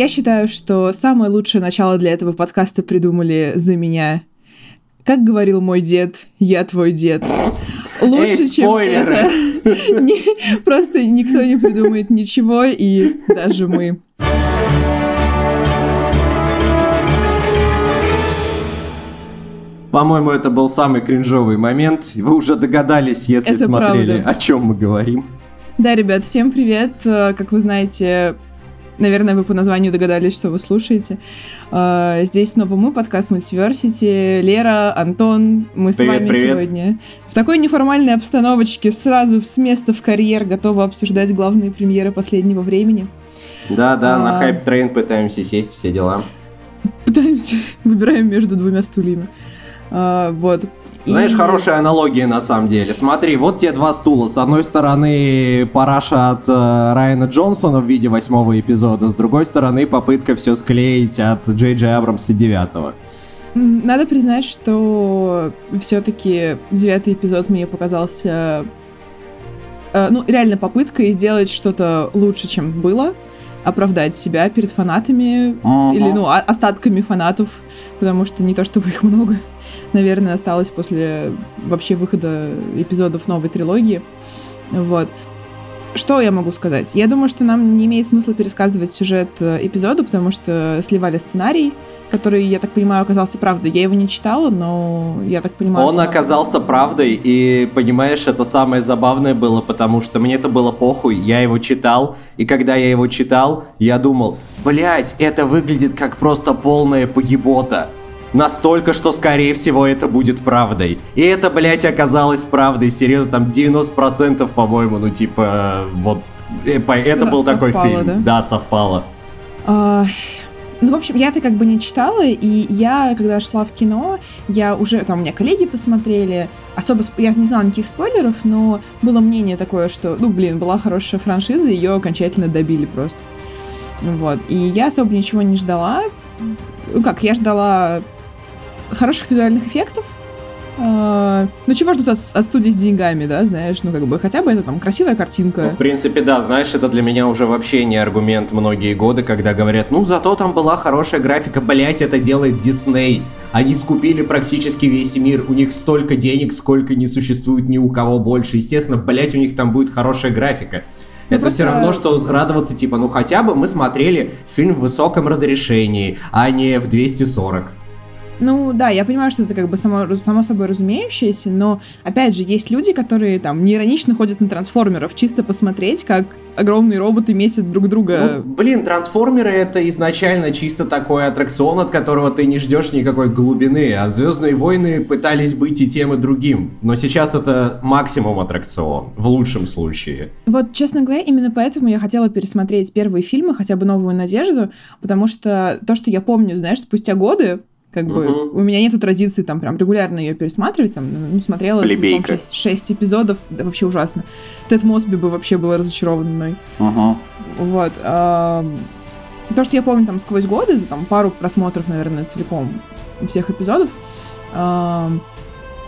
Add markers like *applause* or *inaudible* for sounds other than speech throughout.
Я считаю, что самое лучшее начало для этого подкаста придумали за меня. Как говорил мой дед, я твой дед. Лучше, Эй, чем это. *laughs* Не- Просто никто не придумает ничего, и даже мы. По-моему, это был самый кринжовый момент. Вы уже догадались, если Это смотрели, правда. о чем мы говорим. Да, ребят, всем привет. Э, Как вы знаете, наверное, вы по названию догадались, что вы слушаете. Э, Здесь снова мы, подкаст Multiversity. Лера, Антон, мы с Привет, вами привет. сегодня в такой неформальной обстановочке сразу с места в карьер готовы обсуждать главные премьеры последнего времени. Да-да, на А. hype train пытаемся сесть, все дела. Пытаемся, *laughs* выбираем между двумя стульями. А, Вот. И- Знаешь, хорошая аналогия на самом деле. Смотри, вот те два стула. С одной стороны, параша от э, Райана Джонсона в виде восьмого эпизода, с другой стороны, попытка все склеить от Джей Джей Абрамса девятого. Надо признать, что все-таки девятый эпизод мне показался, э, ну, реально попыткой сделать что-то лучше, чем было, оправдать себя перед фанатами Мгм. или, ну, остатками фанатов, потому что не то чтобы их много, наверное, осталось после вообще выхода эпизодов новой трилогии. Вот. Что я могу сказать? Я думаю, что нам не имеет смысла пересказывать сюжет э, эпизода, потому что сливали сценарий, который, я так понимаю, оказался правдой. Я его не читала, но я так понимаю, Он что- оказался правдой, и понимаешь, это самое забавное было, потому что мне это было похуй, я его читал, и когда я его читал, я думал, блять, это выглядит как просто полная поебота. Настолько, что скорее всего это будет правдой. И это, блять, оказалось правдой, серьезно, там 90% по-моему, ну типа, вот, э, это был такой совпало, фильм. да? Да, совпало. А, Ну, в общем, я-то как бы не читала, и я, когда шла в кино, я уже, там, у меня коллеги посмотрели, особо, я не знала никаких спойлеров, но было мнение такое, что, ну, блин, была хорошая франшиза, ее окончательно добили просто. Вот, и я особо ничего не ждала. Ну, как, я ждала хороших визуальных эффектов, А, ну, чего ждут от, от студии с деньгами, да, знаешь, ну, как бы, хотя бы это там красивая картинка. Ну, в принципе, да, знаешь, это для меня уже вообще не аргумент многие годы, когда говорят, ну, зато там была хорошая графика, блять, это делает Дисней. Они скупили практически весь мир, у них столько денег, сколько не существует ни у кого больше. Естественно, блять, у них там будет хорошая графика. Ну, Это просто- все равно, что радоваться, типа, ну хотя бы мы смотрели фильм в высоком разрешении, а не в 240. Ну да, я понимаю, что это как бы само, само собой разумеющееся, но опять же, есть люди, которые там неиронично ходят на трансформеров, чисто посмотреть, как огромные роботы месят друг друга. Ну, блин, трансформеры это изначально чисто такой аттракцион, от которого ты не ждешь никакой глубины, а Звездные войны пытались быть и тем, и другим. Но сейчас это максимум аттракцион, в лучшем случае. Вот, честно говоря, именно поэтому я хотела пересмотреть первые фильмы, хотя бы «Новую надежду», потому что то, что я помню, знаешь, спустя годы, как бы Мгм. у меня нету традиции там прям регулярно ее пересматривать, там, ну, смотрела целиком Плебейка. шесть, шесть эпизодов, да, вообще ужасно. Тед Мосби бы вообще был разочарован мной. Вот. ам, То, что я помню там сквозь годы, за там пару просмотров, наверное, целиком всех эпизодов, ам,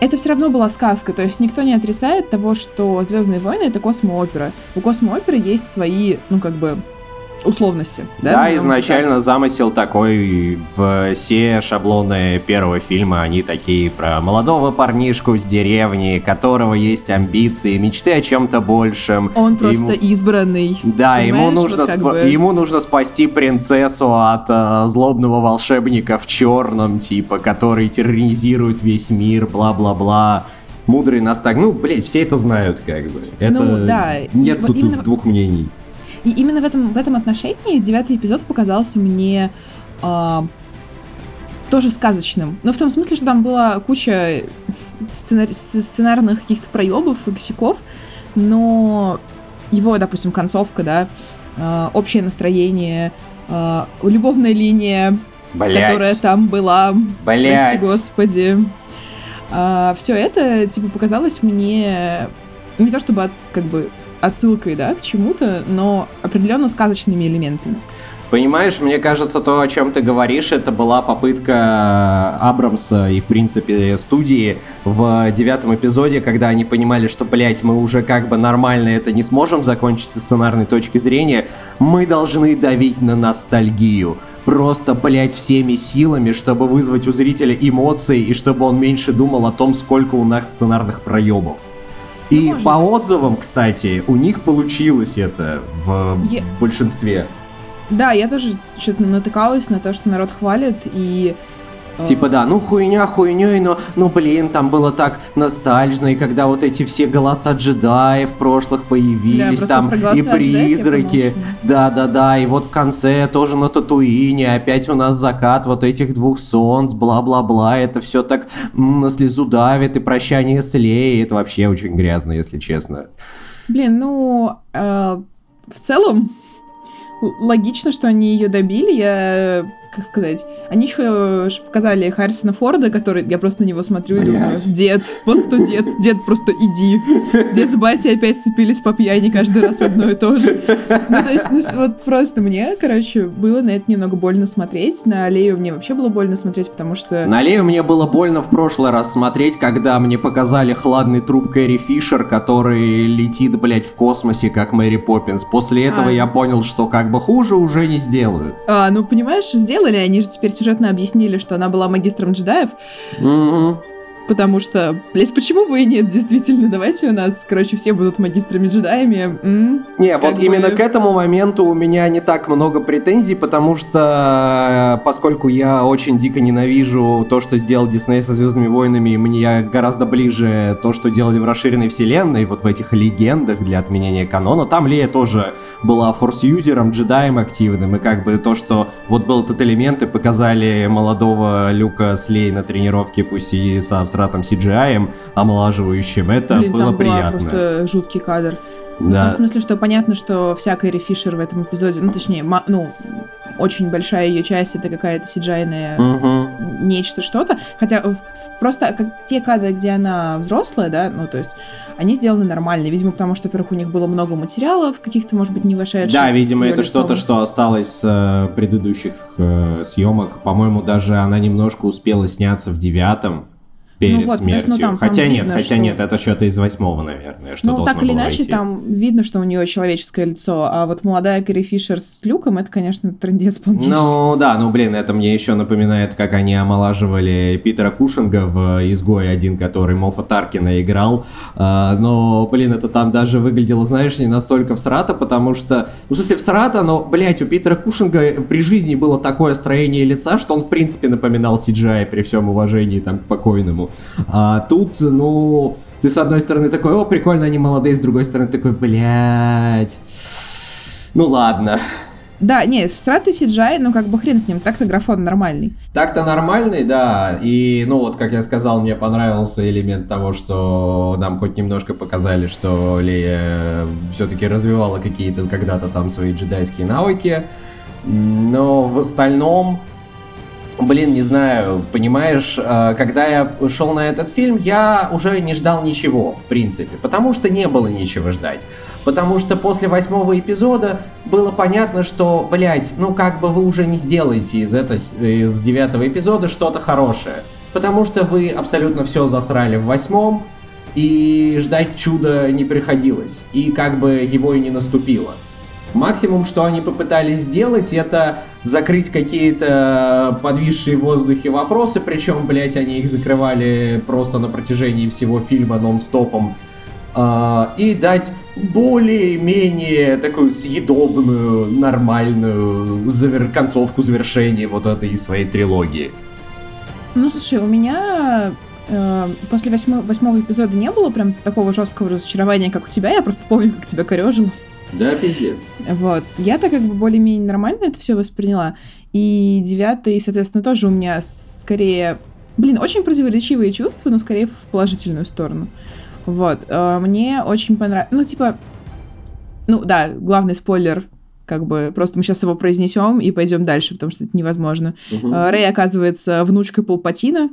это все равно была сказка. То есть никто не отрицает того, что Звездные войны это космоопера. У космооперы есть свои, ну, как бы, условности. Да, Да, изначально замысел такой в все шаблоны первого фильма, они такие про молодого парнишку с деревни, которого есть амбиции, мечты о чем-то большем. так. Он просто Ему- избранный. Да, ему нужно, вот спа- бы- ему нужно спасти принцессу от э, злобного волшебника в черном, типа, который терроризирует весь мир, бла-бла-бла. Мудрый настак. Ну, блядь, все это знают, как бы. Это Ну, да, и Нет вот тут именно- двух мнений. И именно в этом, в этом отношении девятый эпизод показался мне а, тоже сказочным. Но в том смысле, что там была куча сценари- сц- сценарных каких-то проебов и косяков, но его, допустим, концовка, да, а, общее настроение, а, любовная линия, которая Блять. там была, Блять. прости господи. все это, типа, показалось мне не то чтобы от- как бы отсылкой, да, к чему-то, но определенно сказочными элементами. Понимаешь, мне кажется, то, о чем ты говоришь, это была попытка Абрамса и, в принципе, студии в девятом эпизоде, когда они понимали, что, блядь, мы уже как бы нормально это не сможем закончить с сценарной точки зрения, мы должны давить на ностальгию. Просто, блядь, всеми силами, чтобы вызвать у зрителя эмоции и чтобы он меньше думал о том, сколько у нас сценарных проебов. И ну, по отзывам, кстати, у них получилось это в Я... большинстве. Да, я тоже что-то натыкалась на то, что народ хвалит, и Типа, да, ну хуйня хуйней, но, ну блин, там было так ностальжно, и когда вот эти все голоса джедаев прошлых появились, да, там и призраки, да-да-да, и вот в конце тоже на Татуине, опять у нас закат вот этих двух солнц, бла-бла-бла, это все так м, на слезу давит, и прощание с Леей, это вообще очень грязно, если честно. Блин, ну, э, в целом, логично, что они ее добили. Я как сказать, они еще показали Харрисона Форда, который, я просто на него смотрю и думаю, дед, вот кто дед, дед, просто иди. Дед с батей опять сцепились по пьяни каждый раз одно и то же. Ну, то есть, ну, вот просто мне, короче, было на это немного больно смотреть. На Аллею мне вообще было больно смотреть, потому что... На Аллею мне было больно в прошлый раз смотреть, когда мне показали хладный труп Кэрри Фишер, который летит, блядь, в космосе, как Мэри Поппинс. После этого а. я понял, что как бы хуже уже не сделают. А, ну, понимаешь, сделают сделали, они же теперь сюжетно объяснили, что она была магистром джедаев. Mm-hmm. Потому что, блять, почему бы и нет, действительно, давайте у нас, короче, все будут магистрами джедаями. М? Не, вот бы... именно к этому моменту у меня не так много претензий, потому что, э, поскольку я очень дико ненавижу то, что сделал Дисней со Звездными войнами, мне гораздо ближе то, что делали в расширенной вселенной, вот в этих легендах для отменения канона. Там Лея тоже была форс-юзером, джедаем активным, и как бы то, что вот был этот элемент, и показали молодого Люка с Лей на тренировке, пусть и со сратом CGI, омолаживающим, это Блин, было там приятно. Просто жуткий кадр. Да. В том смысле, что понятно, что вся Кэрри Фишер в этом эпизоде, ну, точнее, ну, очень большая ее часть это какая-то сиджайная угу. нечто что-то. Хотя в, в, просто как те кадры, где она взрослая, да, ну то есть они сделаны нормально. Видимо, потому что, во-первых, у них было много материалов, каких-то, может быть, не вошедших. Да, видимо, это что-то, что осталось с э, предыдущих э, съемок. По-моему, даже она немножко успела сняться в девятом перед ну, вот, смертью. Ну, там, хотя там нет, видно, хотя что... нет, это что-то из восьмого, наверное, что Ну, так или иначе, войти. там видно, что у нее человеческое лицо, а вот молодая Кэрри Фишер с Люком, это, конечно, трендец полнейший. Ну, да, ну, блин, это мне еще напоминает, как они омолаживали Питера Кушинга в «Изгой один», который Мофа Таркина играл, а, но, блин, это там даже выглядело, знаешь, не настолько всрато, потому что, ну, в смысле, всрато, но, блядь, у Питера Кушинга при жизни было такое строение лица, что он, в принципе, напоминал CGI при всем уважении там к покойному. А тут, ну, ты с одной стороны такой, о, прикольно, они молодые, с другой стороны такой, блядь. Ну ладно. Да, не, всратый CGI, ну как бы хрен с ним, так-то графон нормальный. Так-то нормальный, да, и, ну вот, как я сказал, мне понравился элемент того, что нам хоть немножко показали, что Лея все-таки развивала какие-то когда-то там свои джедайские навыки, но в остальном Блин, не знаю, понимаешь, э, когда я шел на этот фильм, я уже не ждал ничего, в принципе, потому что не было ничего ждать. Потому что после восьмого эпизода было понятно, что, блядь, ну как бы вы уже не сделаете из, этого, из девятого эпизода что-то хорошее. Потому что вы абсолютно все засрали в восьмом, и ждать чуда не приходилось. И как бы его и не наступило. Максимум, что они попытались сделать, это закрыть какие-то подвисшие в воздухе вопросы, причем, блять, они их закрывали просто на протяжении всего фильма нон-стопом. Uh, и дать более-менее такую съедобную, нормальную завер... концовку завершения вот этой своей трилогии. Ну, слушай, у меня э, после восьмого, восьмого эпизода не было прям такого жесткого разочарования, как у тебя. Я просто помню, как тебя корежил. Да, пиздец. Вот. Я-то как бы более-менее нормально это все восприняла. И девятый, соответственно, тоже у меня скорее... Блин, очень противоречивые чувства, но скорее в положительную сторону. Вот. Э, мне очень понравилось... Ну, типа... Ну, да, главный спойлер как бы просто мы сейчас его произнесем и пойдем дальше, потому что это невозможно. Угу. Рэй оказывается внучкой Палпатина,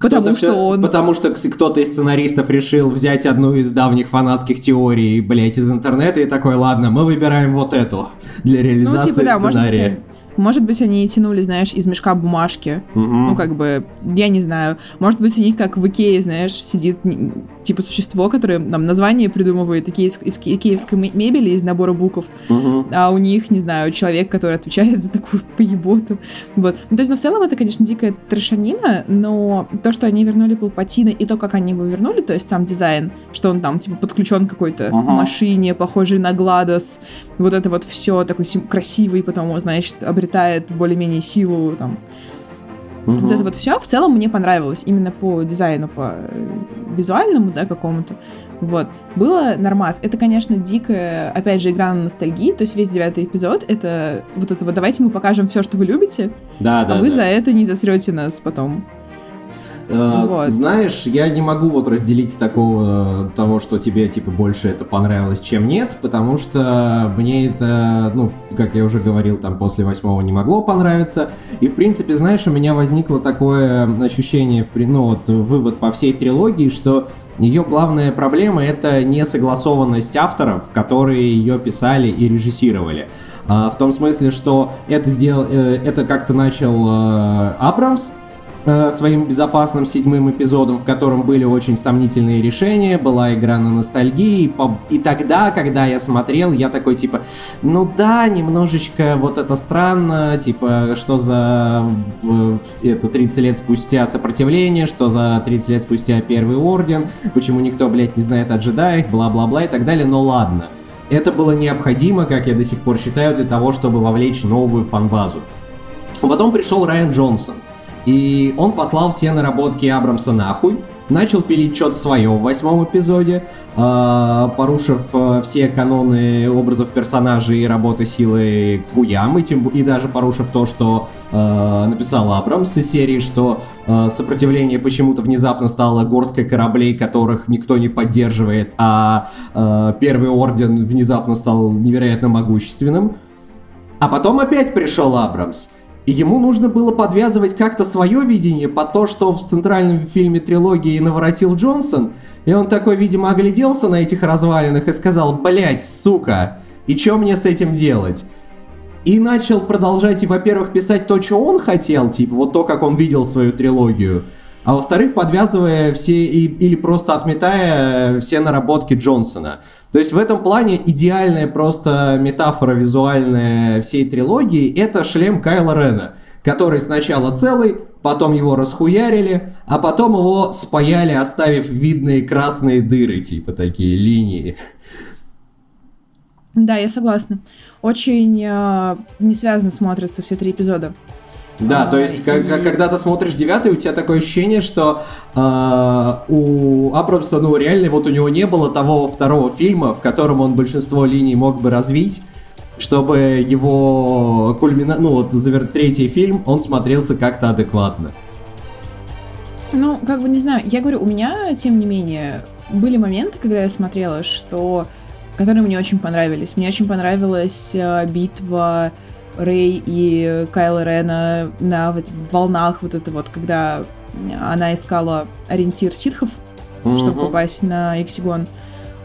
Потому что он... Потому что кто-то из сценаристов решил взять одну из давних фанатских теорий, блять, из интернета и такой, ладно, мы выбираем вот эту для Ну, реализации типа, да, сценария. Может быть, они тянули, знаешь, из мешка бумажки. Ну, как бы, я не знаю. Может быть, у них, как в Икее, знаешь, сидит, типа, существо, которое нам название придумывает икеевск- икеевской ме- мебели из набора букв. А у них, не знаю, человек, который отвечает *laughs* за такую поеботу. Вот. Ну, то есть, ну, в целом, это, конечно, дикая трешанина, но то, что они вернули Палпатина, и то, как они его вернули, то есть сам дизайн, что он там, типа, подключен к какой-то машине, похожей на Гладос, вот это вот все такой красивый, потом, значит, обретает более-менее силу, там, вот это вот все в целом мне понравилось именно по дизайну, по э, визуальному, да, какому-то. Вот. Было нормас. Это, конечно, дикая, опять же, игра на ностальгии, то есть весь девятый эпизод, это вот это вот давайте мы покажем все, что вы любите, Да, да, а вы да. за это не засрете нас потом. Э, Вот. Знаешь, я не могу вот разделить такого того, что тебе типа больше это понравилось, чем нет, потому что мне это, ну, как я уже говорил, там после восьмого не могло понравиться. И в принципе, знаешь, у меня возникло такое ощущение, ну вот вывод по всей трилогии, что ее главная проблема это несогласованность авторов, которые ее писали и режиссировали. А, в том смысле, что это сделал, э, это как-то начал э, Абрамс, э, своим безопасным седьмым эпизодом, в котором были очень сомнительные решения, была игра на ностальгии, и, по- и тогда, когда я смотрел, я такой типа, ну да, немножечко вот это странно, типа, что за это 30 лет спустя сопротивление, что за 30 лет спустя первый орден, почему никто, блядь, не знает о джедаях, бла-бла-бла и так далее, но ладно. Это было необходимо, как я до сих пор считаю, для того, чтобы вовлечь новую фанбазу. Потом пришел Райан Джонсон. И он послал все наработки Абрамса нахуй, начал пилить что-то свое в восьмом эпизоде, э, порушив э, все каноны образов персонажей и работы силы к хуям, и, тем, и даже порушив то, что э, написал Абрамс из серии, что э, сопротивление почему-то внезапно стало горской кораблей, которых никто не поддерживает, а Первый Орден внезапно стал невероятно могущественным. А потом опять пришел Абрамс. И ему нужно было подвязывать как-то свое видение под то, что в центральном фильме трилогии наворотил Джонсон. И он такой, видимо, огляделся на этих развалинах и сказал, блять, сука, и что мне с этим делать? И начал продолжать и, во-первых, писать то, что он хотел, типа вот то, как он видел свою трилогию, а во-вторых, подвязывая все и- или просто отметая все наработки Джонсона. То есть в этом плане идеальная просто метафора визуальная всей трилогии это шлем Кайла Рена, который сначала целый, потом его расхуярили, а потом его спаяли, оставив видные красные дыры, типа такие линии. Да, я согласна. Очень э, не связано смотрятся все три эпизода. Да, А, то есть, и- как- когда ты смотришь девятый, у тебя такое ощущение, что а, у Абрамса, ну, реально, вот у него не было того второго фильма, в котором он большинство линий мог бы развить, чтобы его кульмина... ну, вот завер... третий фильм, он смотрелся как-то адекватно. Ну, как бы не знаю. Я говорю, у меня, тем не менее, были моменты, когда я смотрела, что которые мне очень понравились. Мне очень понравилась э, битва Рэй и Кайла Рена на вот волнах вот это вот, когда она искала ориентир ситхов, чтобы Мгм. попасть на Эксигон.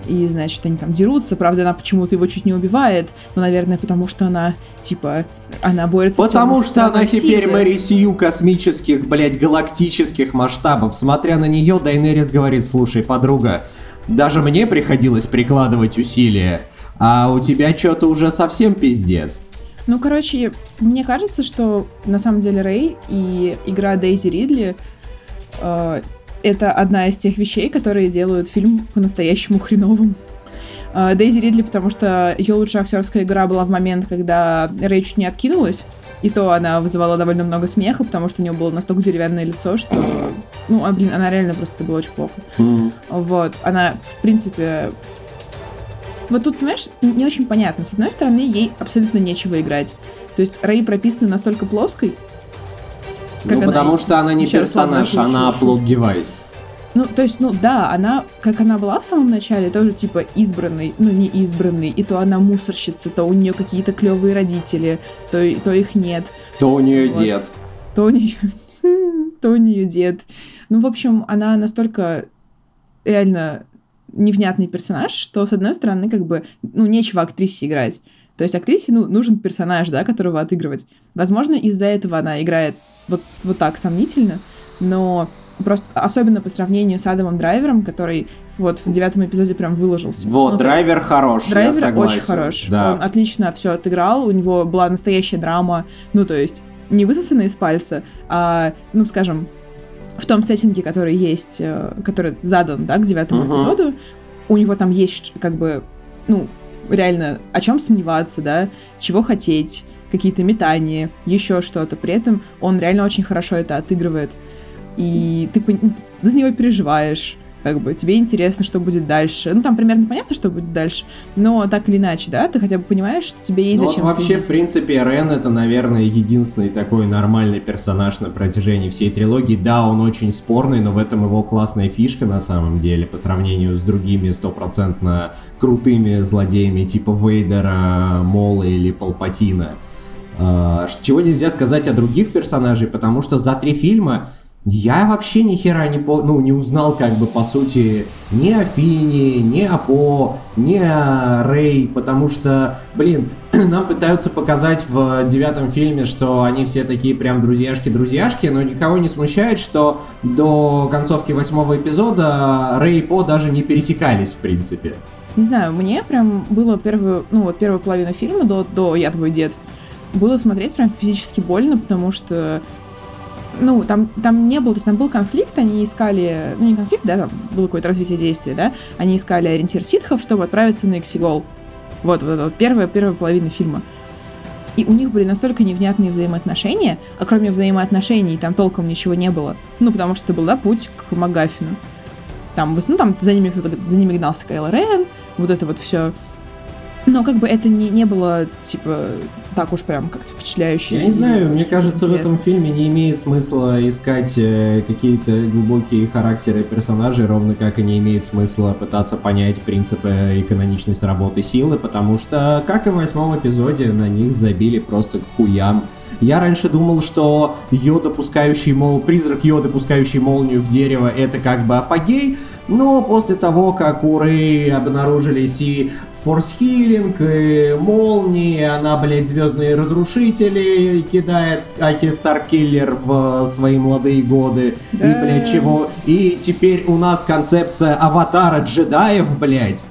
И, значит, они там дерутся. Правда, она почему-то его чуть не убивает. Но, наверное, потому что она, типа, она борется с Потому темной что она стороной теперь силы. Мэри Сью космических, блять, галактических масштабов. Смотря на нее, Дайнерис говорит, слушай, подруга, даже мне приходилось прикладывать усилия, а у тебя что-то уже совсем пиздец. Ну, короче, мне кажется, что на самом деле Рэй и игра Дейзи Ридли э, это одна из тех вещей, которые делают фильм по-настоящему хреновым. Э, Дейзи Ридли, потому что ее лучшая актерская игра была в момент, когда Рэй чуть не откинулась. И то она вызывала довольно много смеха, потому что у нее было настолько деревянное лицо, что... Ну, а, блин, она реально просто это было очень плохо. Вот, она, в принципе... Вот тут, понимаешь, не очень понятно. С одной стороны, ей абсолютно нечего играть. То есть Рэй прописана настолько плоской, ну, она потому что она не персонаж, она шутит. плод девайс. Ну, то есть, ну да, она, как она была в самом начале, тоже типа избранный, ну не избранный, и то она мусорщица, то у нее какие-то клевые родители, то, то их нет, То у нее Вот. дед. то у нее, *laughs* то у нее дед. Ну, в общем, она настолько реально невнятный персонаж, что, с одной стороны, как бы, ну, нечего актрисе играть. То есть актрисе, ну, нужен персонаж, да, которого отыгрывать. Возможно, из-за этого она играет вот, вот так сомнительно, но просто особенно по сравнению с Адамом Драйвером, который вот в девятом эпизоде прям выложился. Вот, ну, драйвер хорош, драйвер я согласен. очень хорош. Да. Он отлично все отыграл, у него была настоящая драма, ну, то есть не высосана из пальца, а, ну, скажем, в том сеттинге, который есть, э, который задан, да, к девятому Мгм. эпизоду, у него там есть, как бы, ну, реально, о чем сомневаться, да, чего хотеть, какие-то метания, еще что-то. При этом он реально очень хорошо это отыгрывает. И ты, ты за него переживаешь, как бы, тебе интересно, что будет дальше. Ну, там примерно понятно, что будет дальше, но так или иначе, да, ты хотя бы понимаешь, что тебе есть Ну вот зачем вообще, следить. в принципе, Рен это, наверное, единственный такой нормальный персонаж на протяжении всей трилогии. Да, он очень спорный, но в этом его классная фишка на самом деле, по сравнению с другими стопроцентно крутыми злодеями типа Вейдера, Мола или Палпатина. А, Чего нельзя сказать о других персонажей, потому что за три фильма я вообще ни хера не, по, ну, не узнал, как бы, по сути, ни о Фине, ни о По, ни о Рэй, потому что, блин, *clears throat* нам пытаются показать в девятом фильме, что они все такие прям друзьяшки-друзьяшки, но никого не смущает, что до концовки восьмого эпизода Рэй и По даже не пересекались, в принципе. Не знаю, мне прям было первую, ну вот первую половину фильма до, до «Я твой дед» было смотреть прям физически больно, потому что ну, там, там не было, то есть там был конфликт, они искали, ну, не конфликт, да, там было какое-то развитие действия, да, они искали ориентир ситхов, чтобы отправиться на Эксигол. Вот, вот, вот, первая, первая половина фильма. И у них были настолько невнятные взаимоотношения, а кроме взаимоотношений там толком ничего не было. Ну, потому что это был, да, путь к Магафину. Там, ну, там за ними кто-то, за ними гнался Кайло Рен, вот это вот все. Но как бы это не, не было, типа, так уж прям как-то впечатляюще. Я не знаю, мне кажется, в интересно. этом фильме не имеет смысла искать э, какие-то глубокие характеры персонажей, ровно как и не имеет смысла пытаться понять принципы и каноничность работы силы, потому что, как и в восьмом эпизоде, на них забили просто к хуям. Я раньше думал, что Йода, пускающий мол, призрак Йода, пускающий молнию в дерево, это как бы апогей, но после того, как у Рэй обнаружились и форс-хилинг, и молнии, она, блядь, звездные разрушители кидает Аки Старкиллер в свои молодые годы, и, Да. блядь, чего... И теперь у нас концепция аватара джедаев, блядь.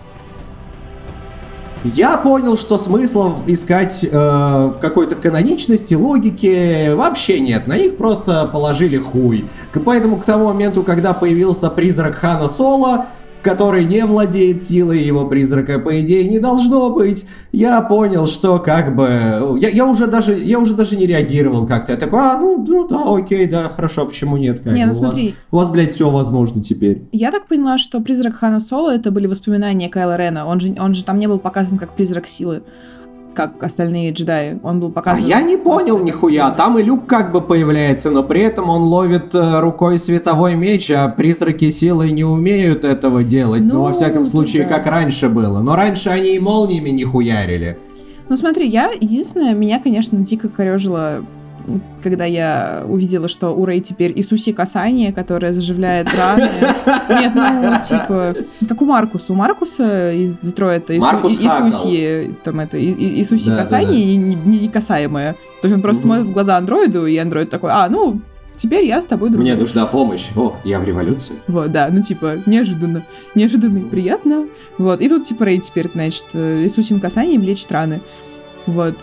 Я понял, что смысла искать э, в какой-то каноничности, логике вообще нет. На них просто положили хуй. Поэтому к тому моменту, когда появился призрак Хана Соло, который не владеет силой его призрака, по идее, не должно быть, я понял, что как бы... Я, я уже даже я уже даже не реагировал как-то. Я такой, а, ну, ну да, окей, да, хорошо, почему нет? Как Не, ну у, вас, у вас, блядь, все возможно теперь. Я так поняла, что призрак Хана Соло это были воспоминания Кайла Рена. Он же, он же там не был показан как призрак силы, как остальные джедаи. Он был А показан... я не понял нихуя. Там и люк как бы появляется, но при этом он ловит э, рукой световой меч, а призраки силы не умеют этого делать. Ну, Ну, во всяком случае, да. как раньше было. Но раньше они и молниями не хуярили. Ну смотри, я единственное, меня, конечно, дико корежило, когда я увидела, что у Рэй теперь Иисуси касание, которое заживляет раны. Нет, ну, типа, как у Маркуса. У Маркуса из Детройта И-. Иисуси, там это, И- Иисуси касание и не- не- некасаемое. То есть он просто смотрит в глаза андроиду, и андроид такой, а, ну, теперь я с тобой дружу. Мне нужна помощь. О, я в революции. Вот, да, ну типа, неожиданно. Неожиданно и приятно. Вот, и тут типа Рэй теперь, значит, э, Иисусим касанием лечит раны. Вот.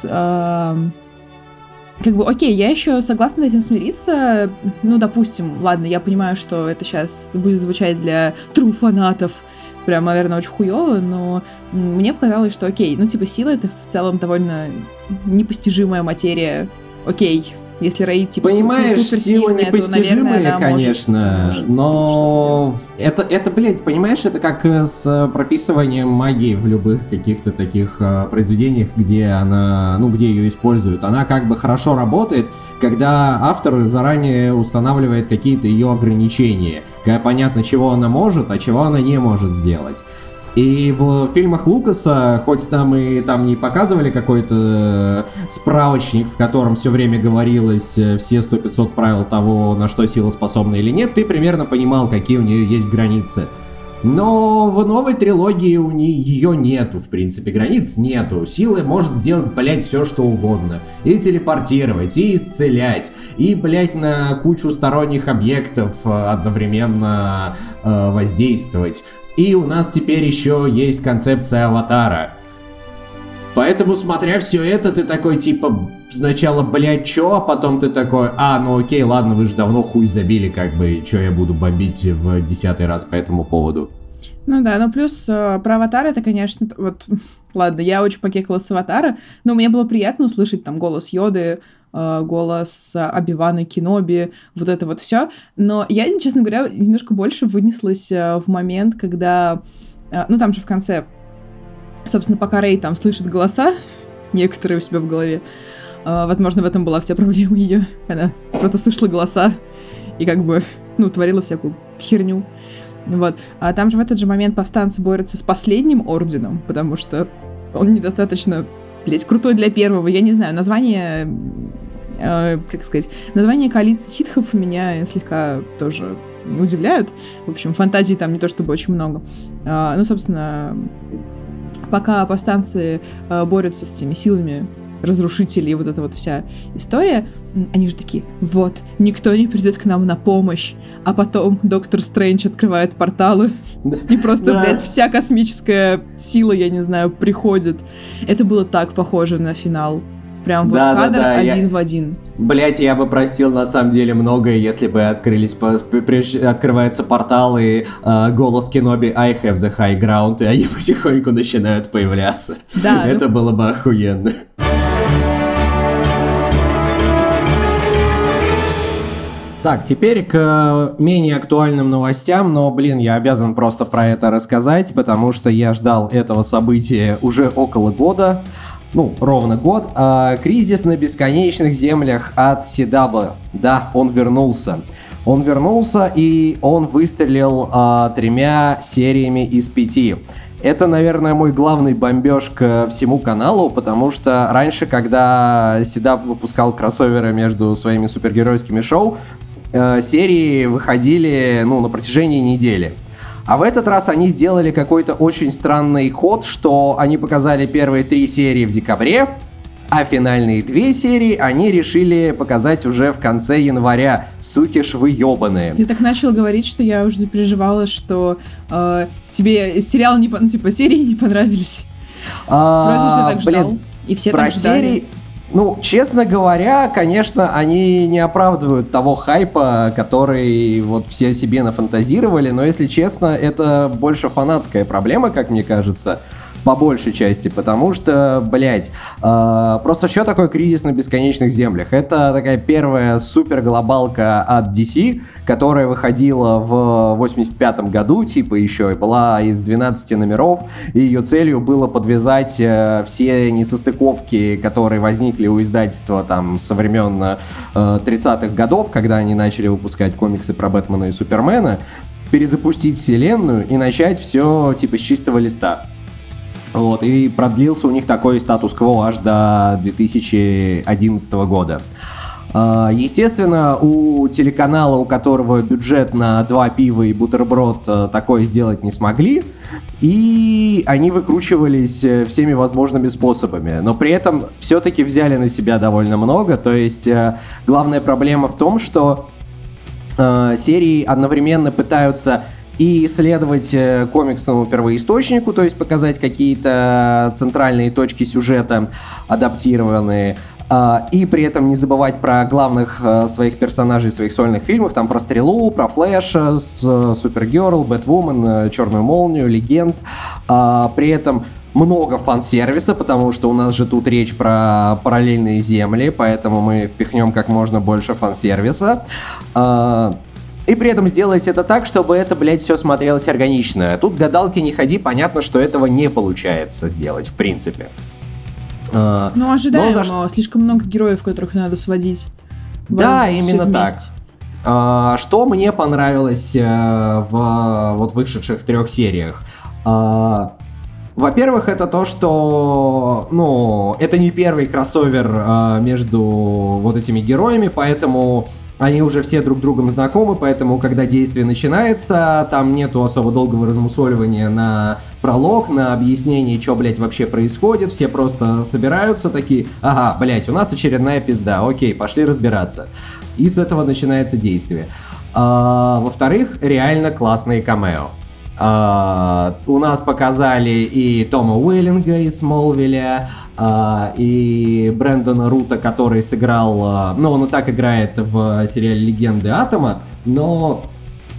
Как бы, окей, я еще согласна с этим смириться. Ну, допустим, ладно, я понимаю, что это сейчас будет звучать для true фанатов. Прям, наверное, очень хуево, но мне показалось, что окей, ну, типа, сила это в целом довольно непостижимая материя. Окей, если Рэй, типа, Понимаешь, суперсильная, силы то, наверное, конечно, может но это, это, блядь, понимаешь, это как э, с э, прописыванием магии в любых каких-то таких э, произведениях, где она, ну, где ее используют. Она как бы хорошо работает, когда автор заранее устанавливает какие-то ее ограничения, когда понятно, чего она может, а чего она не может сделать. И в фильмах Лукаса, хоть там и там не показывали какой-то справочник, в котором все время говорилось э, все 100-500 правил того, на что сила способна или нет, ты примерно понимал, какие у нее есть границы. Но в новой трилогии у нее ее нету, в принципе, границ нету. Силы может сделать, блять, все что угодно. И телепортировать, и исцелять, и, блять, на кучу сторонних объектов э, одновременно э, воздействовать. И у нас теперь еще есть концепция аватара. Поэтому, смотря все это, ты такой, типа, сначала, блядь, чё, а потом ты такой, а, ну окей, ладно, вы же давно хуй забили, как бы, чё я буду бомбить в десятый раз по этому поводу. Ну да, ну плюс э, про аватар это, конечно, вот, *laughs* ладно, я очень покекала с аватара, но мне было приятно услышать там голос Йоды, голос Обивана Киноби, вот это вот все. Но я, честно говоря, немножко больше вынеслась э, в момент, когда, э, ну там же в конце, собственно, пока Рэй там слышит голоса, *laughs* некоторые у себя в голове, э, возможно, в этом была вся проблема ее. Она просто слышала голоса и как бы, ну, творила всякую херню. Вот. А там же в этот же момент повстанцы борются с последним орденом, потому что он недостаточно, блядь, крутой для первого. Я не знаю, название, э, как сказать, название коалиции ситхов меня слегка тоже удивляют. В общем, фантазии там не то чтобы очень много. А, ну, собственно, пока повстанцы э, борются с теми силами разрушителей и вот эта вот вся история, они же такие, вот, никто не придет к нам на помощь, а потом Доктор Стрэндж открывает порталы, и просто, блядь, вся космическая сила, я не знаю, приходит. Это было так похоже на финал. Прям вот да, кадр да, да, один я... в один. Блять, я бы простил на самом деле многое, если бы открылись, по... открывается портал и э, голос Кеноби I have the high ground, и они потихоньку начинают появляться. Да. *laughs* Это ну... было бы охуенно. Так, теперь к э, менее актуальным новостям, но, блин, я обязан просто про это рассказать, потому что я ждал этого события уже около года, ну, ровно год. А, кризис на бесконечных землях от CW. Да, он вернулся. Он вернулся, и он выстрелил а, тремя сериями из пяти. Это, наверное, мой главный бомбеж к всему каналу, потому что раньше, когда Седап выпускал кроссоверы между своими супергеройскими шоу, э, серии выходили ну, на протяжении недели. А в этот раз они сделали какой-то очень странный ход, что они показали первые три серии в декабре, а финальные две серии они решили показать уже в конце января. Суки ж вы ебаные. Ты так начал говорить, что я уже переживала, что э, тебе сериал не, ну, типа серии не понравились. А, Вроде что ты так ждал. Блин, и все про так ждали. серии, ну, честно говоря, конечно, они не оправдывают того хайпа, который вот все себе нафантазировали, но если честно, это больше фанатская проблема, как мне кажется по большей части, потому что, блядь, э, просто что такое кризис на бесконечных землях? Это такая первая супер глобалка от DC, которая выходила в 85 году, типа еще, и была из 12 номеров, и ее целью было подвязать э, все несостыковки, которые возникли у издательства там со времен э, 30-х годов, когда они начали выпускать комиксы про Бэтмена и Супермена, перезапустить вселенную и начать все типа с чистого листа. Вот, и продлился у них такой статус-кво аж до 2011 года. А, естественно, у телеканала, у которого бюджет на два пива и бутерброд э, такое сделать не смогли, и они выкручивались э, всеми возможными способами, но при этом все-таки взяли на себя довольно много, то есть э, главная проблема в том, что серии одновременно пытаются и исследовать э, комиксному первоисточнику, то есть показать какие-то центральные точки сюжета адаптированные, а, и при этом не забывать про главных э, своих персонажей своих сольных фильмов, там про Стрелу, про Флэша, с Супергерл, Бэтвумен, э, Черную Молнию, Легенд. А, при этом много фан-сервиса, потому что у нас же тут речь про параллельные земли, поэтому мы впихнем как можно больше фан-сервиса. А, и при этом сделать это так, чтобы это, блядь, все смотрелось органично. Тут гадалки не ходи, понятно, что этого не получается сделать, в принципе. А, ну, ожидаемо, за... слишком много героев, которых надо сводить. Да, именно так. А, что мне понравилось э, в вот вышедших трех сериях? А, во-первых, это то, что, ну, это не первый кроссовер а, между вот этими героями, поэтому они уже все друг другом знакомы, поэтому, когда действие начинается, там нету особо долгого размусоливания на пролог, на объяснение, что, блядь, вообще происходит, все просто собираются такие, ага, блядь, у нас очередная пизда, окей, пошли разбираться. И с этого начинается действие. А, во-вторых, реально классные камео. Uh, у нас показали и Тома Уэллинга из Смолвиля, uh, и Брэндона Рута, который сыграл, uh, ну, он и так играет в сериале «Легенды Атома», но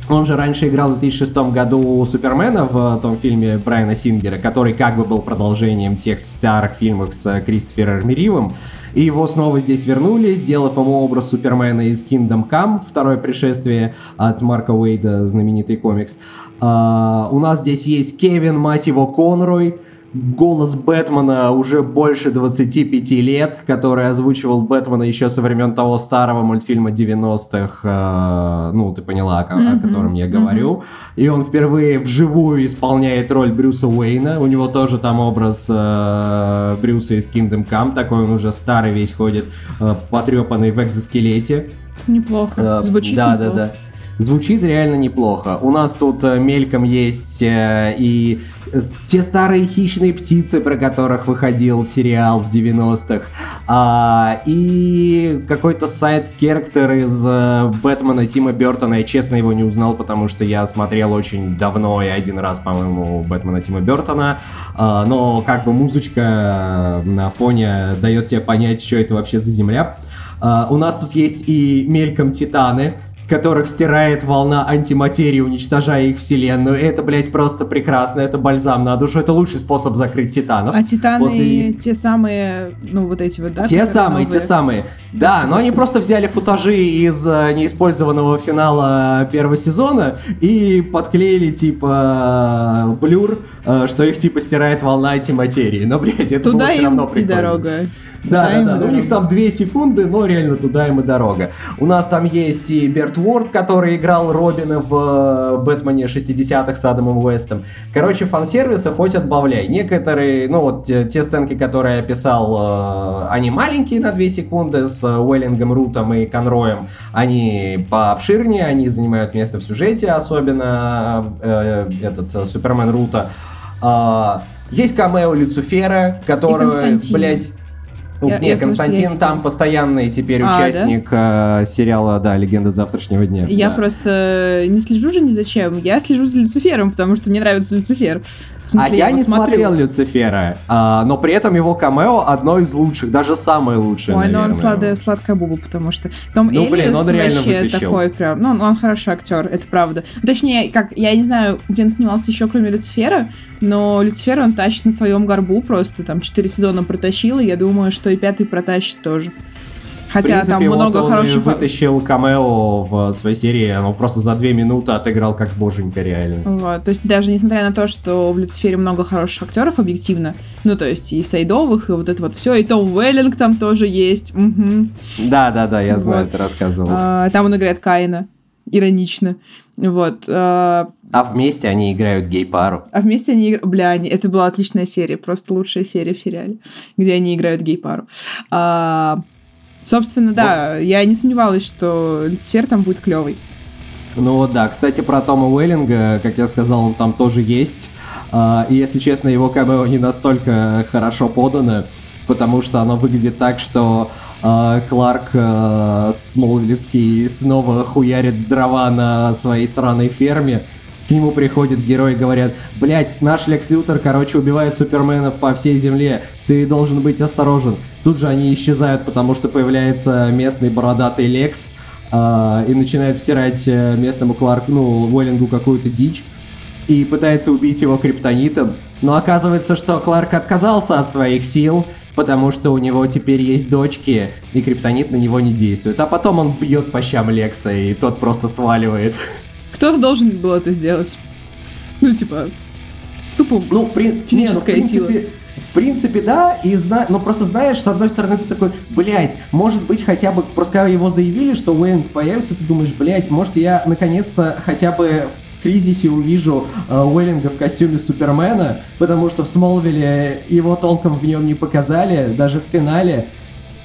он же раньше играл в 2006 году Супермена в том фильме Брайана Сингера, который как бы был продолжением тех старых фильмов с Кристофером Ривом. И его снова здесь вернули, сделав ему образ Супермена из Kingdom Come, второе пришествие от Марка Уэйда, знаменитый комикс. А, у нас здесь есть Кевин, мать его, Конрой, голос Бэтмена уже больше 25 лет, который озвучивал Бэтмена еще со времен того старого мультфильма 90-х, э, ну, ты поняла, о, mm-hmm. о котором я говорю. Mm-hmm. И он впервые вживую исполняет роль Брюса Уэйна. У него тоже там образ э, Брюса из Kingdom Come, такой он уже старый весь ходит, э, потрепанный в экзоскелете. Неплохо. Э, Звучит да, неплохо. Да, да, да. Звучит реально неплохо. У нас тут э, мельком есть э, и те старые хищные птицы, про которых выходил сериал в 90-х, а, и какой-то сайт-керактер из э, Бэтмена Тима Бертона. Я честно его не узнал, потому что я смотрел очень давно и один раз, по-моему, Бэтмена Тима Бертона. А, но как бы музычка на фоне дает тебе понять, что это вообще за земля. А, у нас тут есть и мельком Титаны, которых стирает волна антиматерии, уничтожая их вселенную. Это, блядь, просто прекрасно. Это бальзам на душу. Это лучший способ закрыть титанов. А титаны После... те самые, ну, вот эти вот, да? Те самые, новые? те самые. Да, но они просто взяли футажи из э, неиспользованного финала первого сезона и подклеили, типа, блюр, э, что их, типа, стирает волна антиматерии. Но, блядь, это Туда было все равно прикольно. и дорога. Да, да, да. Ну, у них там две секунды, но реально туда им и дорога. У нас там есть и Берт Уорд, который играл Робина в э, Бэтмене 60-х с Адамом Уэстом. Короче, фан-сервиса хоть отбавляй. Некоторые, ну вот те, сценки, которые я описал, э, они маленькие на 2 секунды с Уэллингом, Рутом и Конроем. Они пообширнее, они занимают место в сюжете, особенно э, этот Супермен Рута. Э, есть камео Люцифера, который, блядь, я, нет, я Константин там постоянный теперь а, участник да? э, сериала, да, «Легенда завтрашнего дня». Я да. просто не слежу же ни за чем. Я слежу за Люцифером, потому что мне нравится Люцифер. Смысле, а я, я не смотрю. смотрел Люцифера, а, но при этом его камео одно из лучших, даже самое лучшее, Ой, наверное. ну он сладкая, сладкая буба, потому что Том ну, блин, он вообще такой прям, ну он, он хороший актер, это правда. Точнее, как, я не знаю, где он снимался еще, кроме Люцифера, но Люцифер он тащит на своем горбу просто, там, четыре сезона протащил, и я думаю, что и пятый протащит тоже. Хотя принципе, там много вот хороших... Он вытащил камео в своей серии, оно просто за две минуты отыграл как боженька реально. Вот, то есть даже несмотря на то, что в Люцифере много хороших актеров объективно, ну то есть и Сайдовых, и вот это вот все, и Том Уэллинг там тоже есть. Угу. Да, да, да, я знаю, вот. ты рассказывал. А, там он играет Каина, иронично. Вот. А... а вместе они играют гей-пару. А вместе они играют... Бля, они... это была отличная серия, просто лучшая серия в сериале, где они играют гей-пару. А... Собственно, да, вот. я не сомневалась, что Люцифер там будет клевый. Ну вот да, кстати, про Тома Уэллинга, как я сказал, он там тоже есть. А, и если честно, его камео не настолько хорошо подано, потому что оно выглядит так, что э, Кларк э, Смолвилевский снова хуярит дрова на своей сраной ферме, к нему приходит герой и говорят, блять, наш Лекс Лютер, короче, убивает суперменов по всей земле, ты должен быть осторожен. Тут же они исчезают, потому что появляется местный бородатый Лекс, э, и начинает втирать э, местному Кларку, ну, Уэллингу какую-то дичь, и пытается убить его криптонитом, но оказывается, что Кларк отказался от своих сил, потому что у него теперь есть дочки, и криптонит на него не действует. А потом он бьет по щам Лекса, и тот просто сваливает. *laughs* Кто должен был это сделать? Ну, типа, тупо ну, в при... физическая не, ну, в принципе, сила. В принципе, да, и зна... но просто знаешь, с одной стороны, ты такой, блядь, может быть, хотя бы, просто когда его заявили, что Уэйн появится, ты думаешь, блядь, может, я наконец-то хотя бы Кризисе увижу э, Уэллинга в костюме Супермена, потому что в Смолвиле его толком в нем не показали, даже в финале.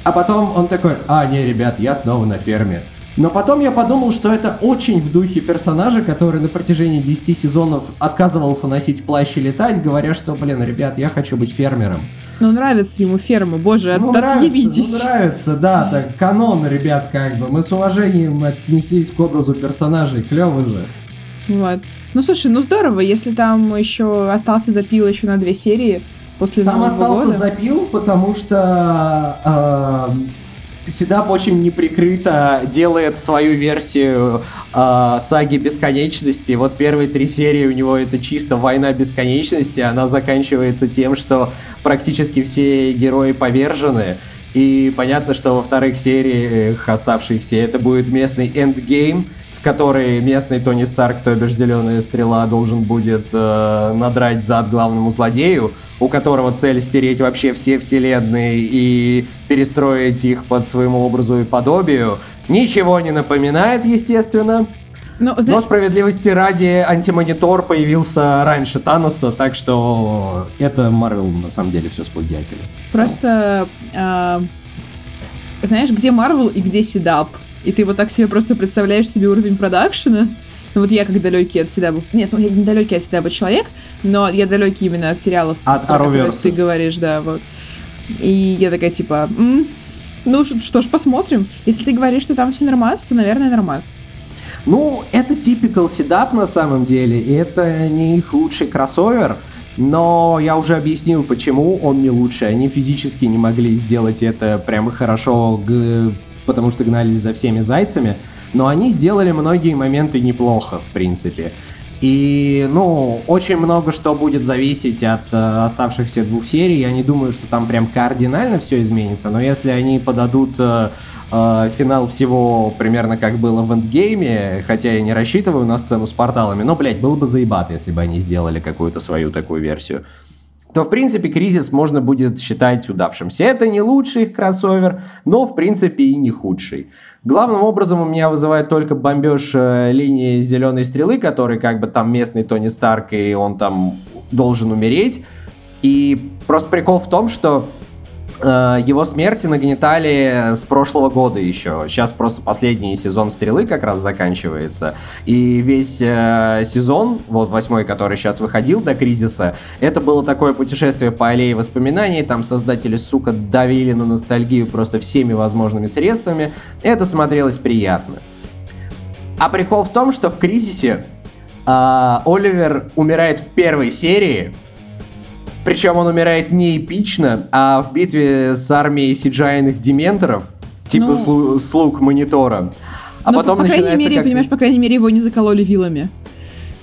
А потом он такой, а, не, ребят, я снова на ферме. Но потом я подумал, что это очень в духе персонажа, который на протяжении 10 сезонов отказывался носить плащ и летать, говоря, что, блин, ребят, я хочу быть фермером. Ну, нравится ему ферма, боже, ну, отъебитесь. Нравится, ну, нравится, да, так, канон, ребят, как бы. Мы с уважением отнеслись к образу персонажей, клево же. Вот. Ну, слушай, ну здорово, если там еще остался запил еще на две серии после Там Нового остался года. запил, потому что... Э, CW очень неприкрыто делает свою версию э, саги бесконечности. Вот первые три серии у него это чисто война бесконечности. Она заканчивается тем, что практически все герои повержены. И понятно, что во вторых сериях оставшихся это будет местный endgame, в который местный Тони Старк, то бишь Зеленая Стрела, должен будет э, надрать зад главному злодею, у которого цель стереть вообще все вселенные и перестроить их под своему образу и подобию. Ничего не напоминает, естественно. Но, знаешь... Но справедливости ради антимонитор появился раньше Таноса, так что это Марвел на самом деле все сплагиатели. Просто э, знаешь, где Марвел и где Седап? И ты вот так себе просто представляешь себе уровень продакшена. Ну, вот я как далекий от Седаба... Нет, ну я не далекий от Седаба человек, но я далекий именно от сериалов, от про которые ты говоришь, да, вот. И я такая, типа, М, ну что ж, посмотрим. Если ты говоришь, что там все нормально, то, наверное, нормально. Ну, это типикал седап на самом деле, и это не их лучший кроссовер, но я уже объяснил, почему он не лучший. Они физически не могли сделать это прямо хорошо потому что гнались за всеми зайцами, но они сделали многие моменты неплохо, в принципе. И, ну, очень много что будет зависеть от э, оставшихся двух серий. Я не думаю, что там прям кардинально все изменится, но если они подадут э, э, финал всего примерно как было в эндгейме, хотя я не рассчитываю на сцену с порталами, но, блядь, было бы заебато, если бы они сделали какую-то свою такую версию то, в принципе, кризис можно будет считать удавшимся. Это не лучший их кроссовер, но, в принципе, и не худший. Главным образом у меня вызывает только бомбеж э, линии Зеленой Стрелы, который как бы там местный Тони Старк, и он там должен умереть. И просто прикол в том, что его смерти нагнетали с прошлого года еще. Сейчас просто последний сезон «Стрелы» как раз заканчивается. И весь э, сезон, вот восьмой, который сейчас выходил до кризиса, это было такое путешествие по аллее воспоминаний. Там создатели, сука, давили на ностальгию просто всеми возможными средствами. Это смотрелось приятно. А прикол в том, что в кризисе э, Оливер умирает в первой серии, причем он умирает не эпично, а в битве с армией сиджайных дементоров, типа ну... слуг монитора. А ну, потом по крайней мере, как... понимаешь, по крайней мере, его не закололи вилами.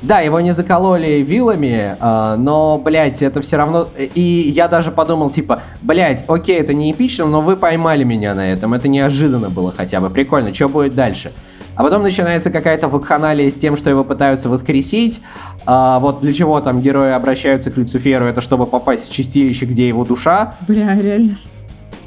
Да, его не закололи вилами, э, но, блядь, это все равно... И я даже подумал, типа, блядь, окей, это не эпично, но вы поймали меня на этом, это неожиданно было хотя бы, прикольно, что будет дальше? А потом начинается какая-то вакханалия с тем, что его пытаются воскресить. А, вот для чего там герои обращаются к Люциферу, это чтобы попасть в чистилище, где его душа. Бля, реально.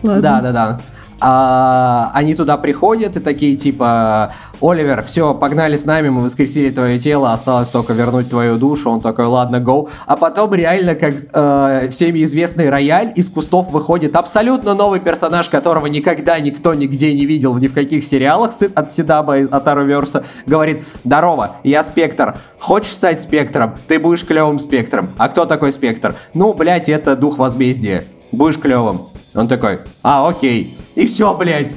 Ладно. Да, да, да а, они туда приходят и такие типа, Оливер, все, погнали с нами, мы воскресили твое тело, осталось только вернуть твою душу. Он такой, ладно, go. А потом реально, как э, всеми известный рояль, из кустов выходит абсолютно новый персонаж, которого никогда никто нигде не видел ни в каких сериалах от Сидаба, от Ароверса. Говорит, здорово, я Спектр. Хочешь стать Спектром? Ты будешь клевым Спектром. А кто такой Спектр? Ну, блядь, это дух возмездия. Будешь клевым. Он такой, а, окей. И все, блядь.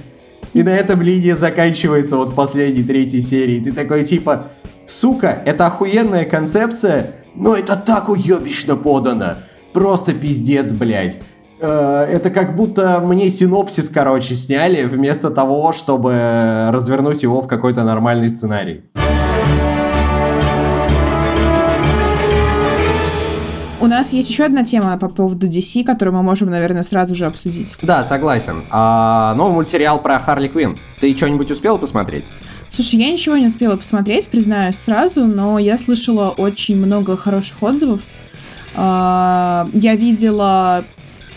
И на этом линия заканчивается вот в последней третьей серии. Ты такой типа, сука, это охуенная концепция, но это так уебищно подано. Просто пиздец, блядь. Э, это как будто мне синопсис, короче, сняли, вместо того, чтобы развернуть его в какой-то нормальный сценарий. Нас есть еще одна тема по поводу DC, которую мы можем, наверное, сразу же обсудить. Да, согласен. А, новый мультсериал про Харли Квин. Ты что-нибудь успел посмотреть? Слушай, я ничего не успела посмотреть, признаюсь сразу, но я слышала очень много хороших отзывов. А, я видела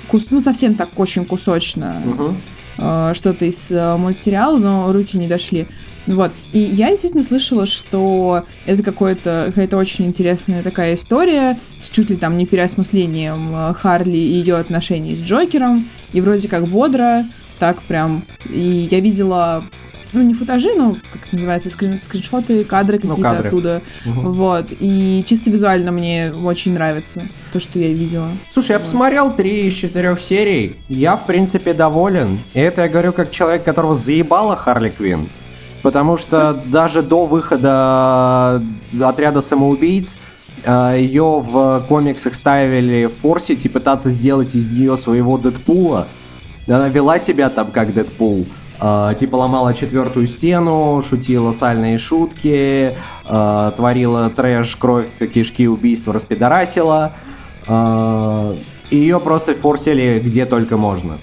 кус... ну совсем так очень кусочно. Угу. Э, что-то из э, мультсериала, но руки не дошли. Вот. И я действительно слышала, что это какое-то, какая-то очень интересная такая история с чуть ли там не переосмыслением э, Харли и ее отношений с Джокером. И вроде как бодро, так прям. И я видела ну, не футажи, но, как это называется, скрин скриншоты, кадры Ну, какие-то кадры. оттуда. Мгм. Вот. И чисто визуально мне очень нравится то, что я видела. Слушай, я посмотрел три из четырех серий. Я, в принципе, доволен. И это я говорю как человек, которого заебала Харли Квин. Потому что даже до выхода отряда самоубийц ее в комиксах ставили форсить и пытаться сделать из нее своего Дэдпула. Она вела себя там как Дэдпул. А, типа ломала четвертую стену, шутила сальные шутки, а, творила трэш, кровь, кишки, убийства, распидорасила. А, и ее просто форсили где только можно.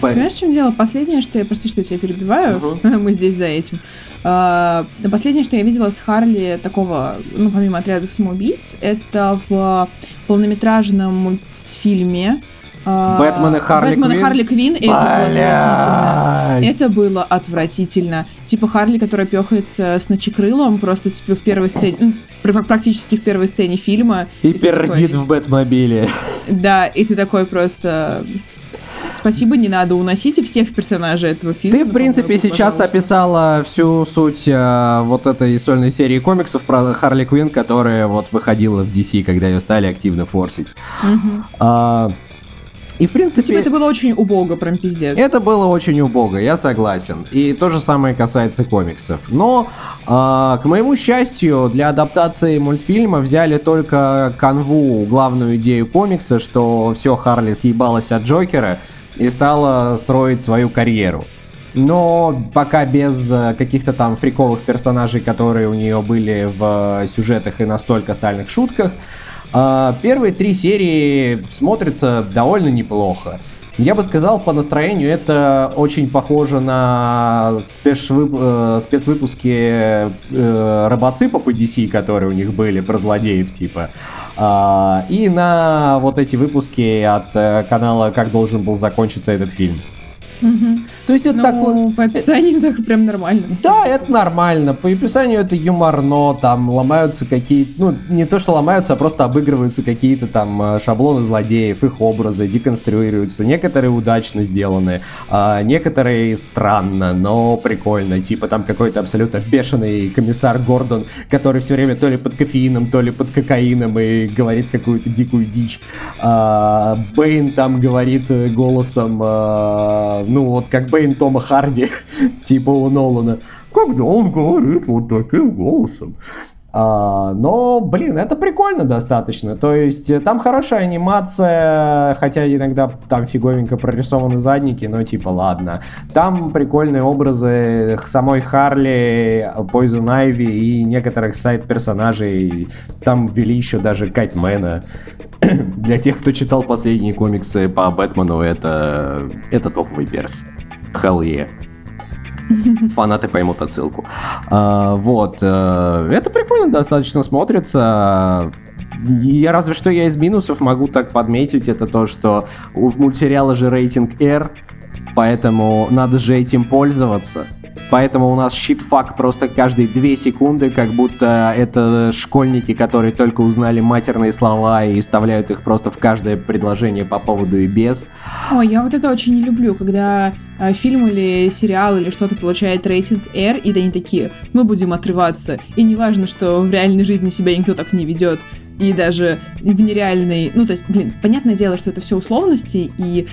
По- Понимаешь, в чем дело? Последнее, что я, прости, что я тебя перебиваю, *laughs* мы здесь за этим. А, последнее, что я видела с Харли такого, ну, помимо отряда самоубийц, это в полнометражном мультфильме Бэтмен и Харли Бэтмен и? Харли Квинн, и это было отвратительно. Это было отвратительно. Типа Харли, которая пехается с ночекрылом, просто типа в первой сцене, пр- практически в первой сцене фильма. И ты пердит такой- в Бэтмобиле. Да, и ты такой просто... Спасибо, не надо уносить и всех персонажей этого фильма. Ты, в принципе, по-моему, сейчас пожалуйста. описала всю суть э, вот этой сольной серии комиксов про Харли Квинн, которая вот выходила в DC, когда ее стали активно форсить. А, и, в принципе... Типа это было очень убого, прям пиздец. Это было очень убого, я согласен. И то же самое касается комиксов. Но, а, к моему счастью, для адаптации мультфильма взяли только канву, главную идею комикса, что все Харли съебалась от Джокера и стала строить свою карьеру. Но пока без э, каких-то там фриковых персонажей, которые у нее были в э, сюжетах и настолько сальных шутках, первые три серии смотрятся довольно неплохо. Я бы сказал, по настроению это очень похоже на спецвып- э, спецвыпуски э, Робоципа по DC, которые у них были, про злодеев типа. А, и на вот эти выпуски от э, канала «Как должен был закончиться этот фильм». То есть это Ну, такой... по описанию так прям нормально. Да, это нормально. По описанию это юморно, там ломаются какие-то, ну, не то что ломаются, а просто обыгрываются какие-то там э, шаблоны злодеев, их образы деконструируются. Некоторые удачно сделаны, а некоторые странно, но прикольно. Типа там какой-то абсолютно бешеный комиссар Гордон, который все время то ли под кофеином, то ли под кокаином и говорит какую-то дикую дичь. А, Бэйн там говорит э, голосом, а, ну вот как Бэйн Тома Харди, *laughs* типа у Нолана. Когда он говорит вот таким голосом. А, но, блин, это прикольно достаточно. То есть э, там хорошая анимация, хотя иногда там фиговенько прорисованы задники, но типа ладно. Там прикольные образы самой Харли, Poison Ivy и некоторых сайт-персонажей. Там ввели еще даже Кайтмена. *laughs* Для тех, кто читал последние комиксы по Бэтмену, это, это топовый перс. Hell yeah. *laughs* Фанаты поймут отсылку. А, вот. э, Это прикольно достаточно смотрится. Я разве что я из минусов могу так подметить, это то, что у мультсериала же рейтинг R, поэтому надо же этим пользоваться. Поэтому у нас щитфак просто каждые две секунды, как будто это школьники, которые только узнали матерные слова и вставляют их просто в каждое предложение по поводу и без. Ой, я вот это очень не люблю, когда э, фильм или сериал или что-то получает рейтинг R, и они такие, мы будем отрываться. И неважно, что в реальной жизни себя никто так не ведет. И даже в нереальной... Ну, то есть, блин, понятное дело, что это все условности, и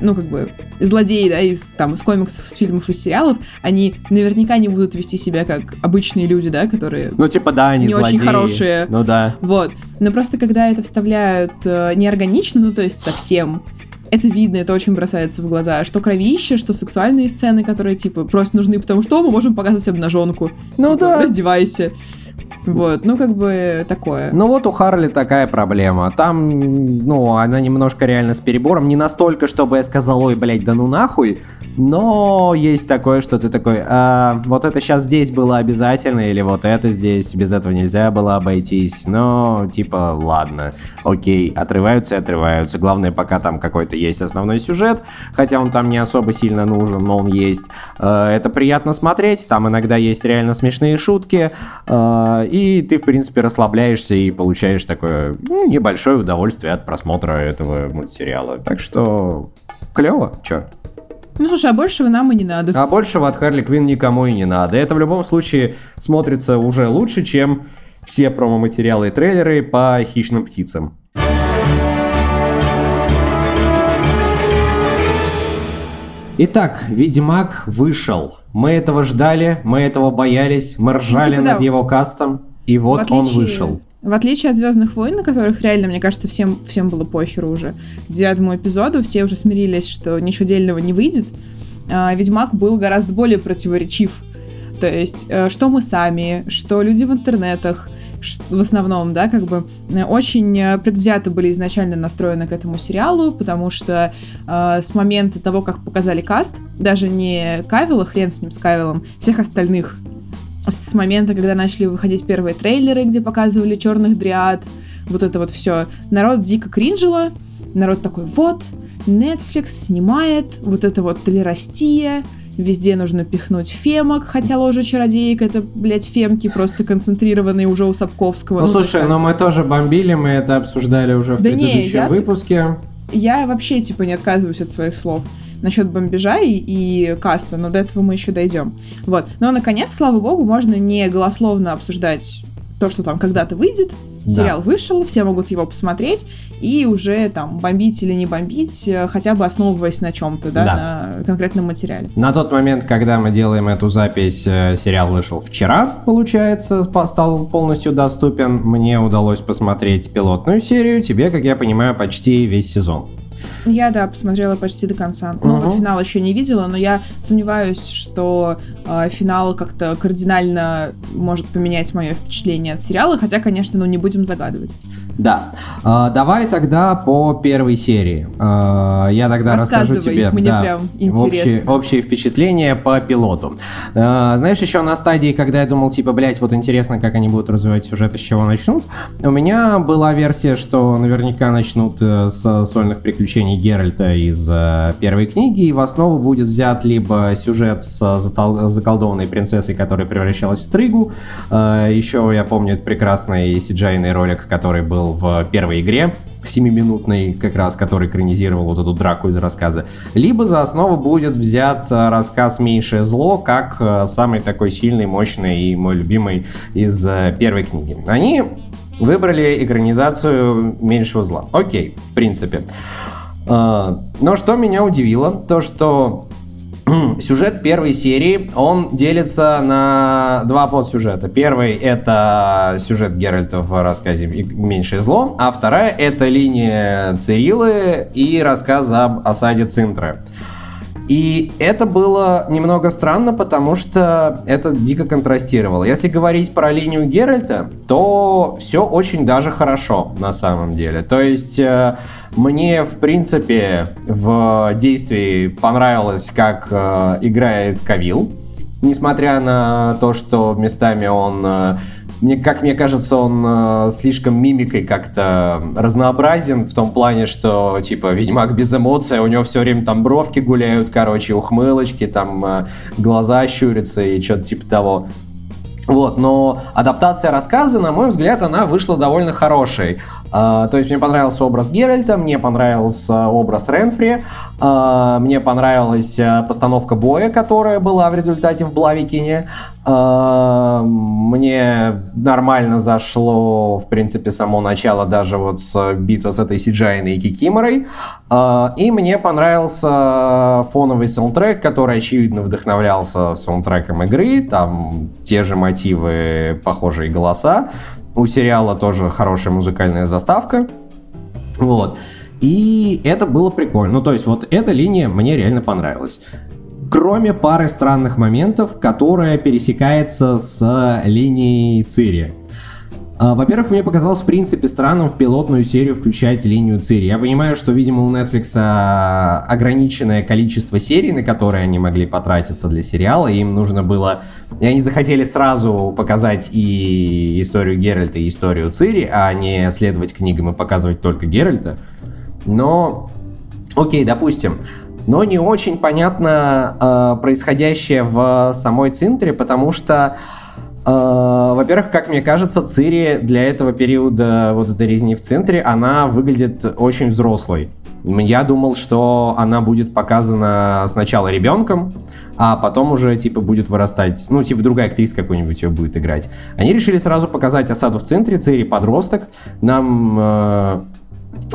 ну, как бы, злодеи, да, из, там, из комиксов, с фильмов, из сериалов, они наверняка не будут вести себя как обычные люди, да, которые Ну, типа, да, они Не очень злодеи. хорошие. Ну да. Вот. Но просто когда это вставляют э, неорганично, ну то есть совсем, это видно, это очень бросается в глаза. Что кровище, что сексуальные сцены, которые, типа, просто нужны, потому что «О, мы можем показывать обнаженку. Ну Типа, да. Раздевайся. Вот, ну как бы такое. Ну вот у Харли такая проблема. Там, ну, она немножко реально с перебором. Не настолько, чтобы я сказал, ой, блядь, да ну нахуй. Но есть такое, что ты такой, а, вот это сейчас здесь было обязательно, или вот это здесь, без этого нельзя было обойтись. Но, типа, ладно, окей, отрываются и отрываются. Главное, пока там какой-то есть основной сюжет, хотя он там не особо сильно нужен, но он есть. Э, это приятно смотреть, там иногда есть реально смешные шутки, э, и ты, в принципе, расслабляешься и получаешь такое ну, небольшое удовольствие от просмотра этого мультсериала. Так что клево, чё? Ну слушай, а большего нам и не надо. А большего от Харли Квин никому и не надо. Это в любом случае смотрится уже лучше, чем все промо-материалы и трейлеры по хищным птицам. Итак, Ведьмак вышел. Мы этого ждали, мы этого боялись, мы ржали ну, типа, над да. его кастом, и вот отличие, он вышел. В отличие от Звездных войн, на которых реально, мне кажется, всем, всем было похеру уже. К девятому эпизоду все уже смирились, что ничего дельного не выйдет. А, Ведьмак был гораздо более противоречив. То есть, э, что мы сами, что люди в интернетах, в основном, да, как бы э, очень э, предвзято были изначально настроены к этому сериалу, потому что э, с момента того, как показали каст, даже не Кавила, хрен с ним, с Кавилом, всех остальных, с момента, когда начали выходить первые трейлеры, где показывали черных дриад, вот это вот все, народ дико кринжило, народ такой, вот, Netflix снимает вот это вот толерастия, Везде нужно пихнуть фемок, хотя ложа чародеек это, блядь, фемки просто концентрированные уже у Сапковского. Ну, ну слушай, но мы тоже бомбили, мы это обсуждали уже в да предыдущем не, я, выпуске. Я вообще, типа, не отказываюсь от своих слов насчет бомбежа и, и каста, но до этого мы еще дойдем. Вот. Но, наконец, слава богу, можно не голословно обсуждать то, что там когда-то выйдет, Сериал да. вышел, все могут его посмотреть и уже там бомбить или не бомбить, э, хотя бы основываясь на чем-то, да, да, на конкретном материале. На тот момент, когда мы делаем эту запись, э, сериал вышел вчера, получается, стал полностью доступен. Мне удалось посмотреть пилотную серию, тебе, как я понимаю, почти весь сезон. Я, да, посмотрела почти до конца. Uh-huh. Ну, вот финал еще не видела, но я сомневаюсь, что э, финал как-то кардинально может поменять мое впечатление от сериала, хотя, конечно, ну не будем загадывать. Да. А, давай тогда по первой серии. А, я тогда расскажу тебе мне да, прям общие, общие впечатления по пилоту. А, знаешь, еще на стадии, когда я думал, типа, блять, вот интересно, как они будут развивать сюжет и с чего начнут, у меня была версия, что наверняка начнут э, с сольных приключений Геральта из э, первой книги, и в основу будет взят либо сюжет с заколдованной принцессой, которая превращалась в стригу. Еще я помню прекрасный cgi ролик, который был был в первой игре, семиминутный, как раз, который экранизировал вот эту драку из рассказа, либо за основу будет взят э, рассказ «Меньшее зло», как э, самый такой сильный, мощный и мой любимый из э, первой книги. Они выбрали экранизацию «Меньшего зла». Окей, в принципе. Но что меня удивило, то что *clears throat* сюжет первой серии, он делится на два подсюжета. Первый — это сюжет Геральта в рассказе «Меньшее зло», а вторая — это линия Цирилы и рассказ об осаде Цинтры. И это было немного странно, потому что это дико контрастировало. Если говорить про линию Геральта, то все очень даже хорошо на самом деле. То есть э, мне, в принципе, в действии понравилось, как э, играет Кавил. Несмотря на то, что местами он э, мне, как мне кажется, он э, слишком мимикой как-то разнообразен в том плане, что, типа, Ведьмак без эмоций, а у него все время там бровки гуляют, короче, ухмылочки, там э, глаза щурятся и что-то типа того. Вот, но адаптация рассказа, на мой взгляд, она вышла довольно хорошей. Uh, то есть мне понравился образ Геральта, мне понравился образ Ренфри, uh, мне понравилась uh, постановка боя, которая была в результате в Блавикине. Мне нормально зашло, в принципе, само начало даже вот с битвы с этой Сиджайной и Кикиморой. И мне понравился фоновый саундтрек, который, очевидно, вдохновлялся саундтреком игры. Там те же мотивы, похожие голоса. У сериала тоже хорошая музыкальная заставка. Вот. И это было прикольно. Ну, то есть, вот эта линия мне реально понравилась. Кроме пары странных моментов, которая пересекается с линией Цири. А, во-первых, мне показалось в принципе странным в пилотную серию включать линию Цири. Я понимаю, что, видимо, у Netflix а, ограниченное количество серий, на которые они могли потратиться для сериала, и им нужно было... И они захотели сразу показать и историю Геральта, и историю Цири, а не следовать книгам и показывать только Геральта. Но... Окей, допустим. Но не очень понятно э, происходящее в самой Цинтре, потому что во-первых, как мне кажется, Цири для этого периода вот этой резни в центре, она выглядит очень взрослой. Я думал, что она будет показана сначала ребенком, а потом уже, типа, будет вырастать, ну, типа, другая актриса какой-нибудь ее будет играть. Они решили сразу показать осаду в центре, Цири подросток. Нам э,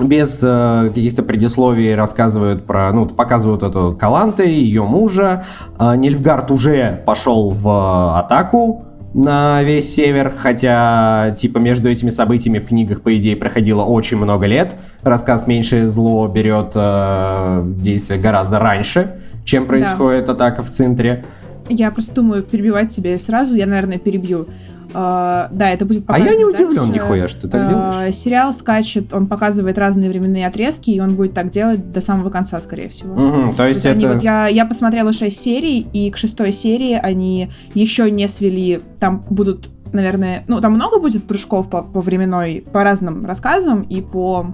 без э, каких-то предисловий рассказывают про, ну, показывают эту Каланте, ее мужа. Э, Нильфгард уже пошел в атаку, на весь север, хотя, типа, между этими событиями в книгах, по идее, проходило очень много лет. Рассказ «Меньшее зло» берет э, действие гораздо раньше, чем происходит да. атака в центре. Я просто думаю, перебивать тебя сразу, я, наверное, перебью. Uh, да, это будет А я не удивлен дальше. нихуя, что ты так uh, делаешь. Сериал скачет, он показывает разные временные отрезки, и он будет так делать до самого конца, скорее всего. Угу, то есть, то есть это... вот, я, я посмотрела 6 серий, и к шестой серии они еще не свели, там будут, наверное, ну, там много будет прыжков по, по временной, по разным рассказам и по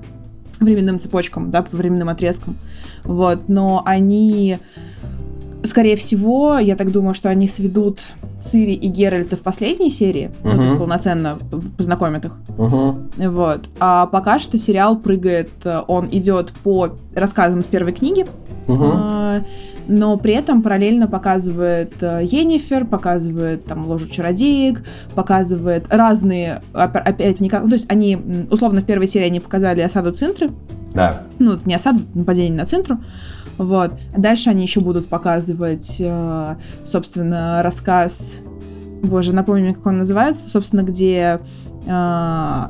временным цепочкам, да, по временным отрезкам. Вот, но они скорее всего, я так думаю, что они сведут Цири и Геральта в последней серии, uh-huh. ну, то есть полноценно познакомят их. Uh-huh. Вот. А пока что сериал прыгает, э, он идет по рассказам с первой книги, uh-huh. но при этом параллельно показывает э, Енифер, показывает там ложу чародеек, показывает разные, опять никак, то есть они, условно, в первой серии они показали осаду Центры. Да. Ну, не осаду, нападение на Центру. Вот. Дальше они еще будут показывать, э, собственно, рассказ... Боже, напомню мне, как он называется. Собственно, где э,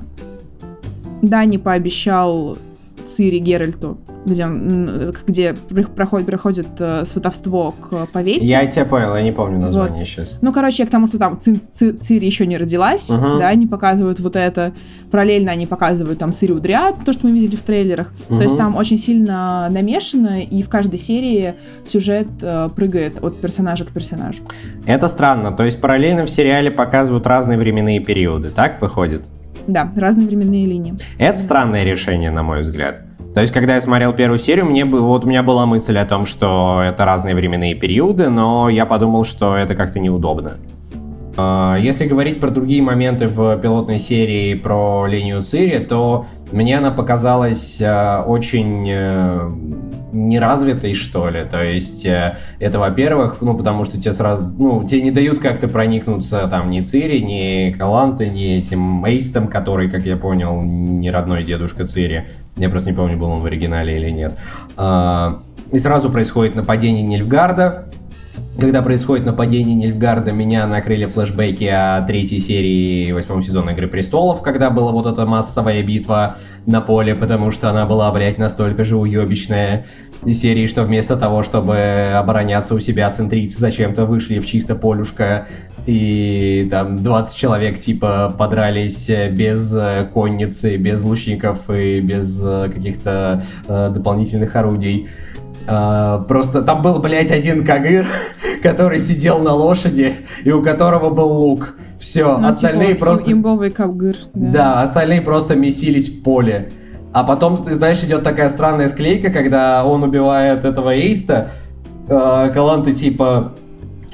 Дани пообещал Цири Геральту где, где проходит, приходит э, сватовство к повете. Я тебя понял, я не помню название вот. сейчас. Ну, короче, к тому, что там Ци, Ци, Цири еще не родилась, угу. да, они показывают вот это. Параллельно они показывают там Цири Удриат, то, что мы видели в трейлерах. Угу. То есть там очень сильно намешано, и в каждой серии сюжет э, прыгает от персонажа к персонажу. Это странно. То есть параллельно в сериале показывают разные временные периоды, так выходит? Да, разные временные линии. Это странное решение, на мой взгляд. То есть, когда я смотрел первую серию, мне бы, вот у меня была мысль о том, что это разные временные периоды, но я подумал, что это как-то неудобно. А, если говорить про другие моменты в пилотной серии про линию Цири, то мне она показалась а, очень э, неразвитой, что ли. То есть э, это, во-первых, ну, потому что тебе сразу, ну, тебе не дают как-то проникнуться там ни Цири, ни Каланты, ни этим Эйстом, который, как я понял, не родной дедушка Цири. Я просто не помню, был он в оригинале или нет. А, и сразу происходит нападение Нильфгарда, когда происходит нападение Нильфгарда, меня накрыли флешбеки о третьей серии восьмого сезона Игры Престолов, когда была вот эта массовая битва на поле, потому что она была, блядь, настолько же уебищная серии, что вместо того, чтобы обороняться у себя, центрийцы зачем-то вышли в чисто полюшко, и там 20 человек типа подрались без э, конницы, без лучников и без э, каких-то э, дополнительных орудий. Uh, просто там был, блядь, один кагыр, *laughs* который сидел на лошади, и у которого был лук. Все, ну, остальные типа, просто... Имбовый кагыр. Да. да, остальные просто месились в поле. А потом, ты знаешь, идет такая странная склейка, когда он убивает этого Эйста, э, Каланты типа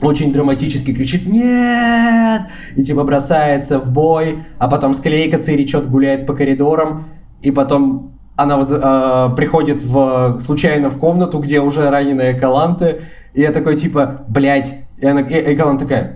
очень драматически кричит «Нет!» и типа бросается в бой, а потом склейка Цири что-то гуляет по коридорам, и потом она э, приходит в, случайно в комнату, где уже раненая Каланты, и я такой типа, блядь, и, она, и, и Каланта такая,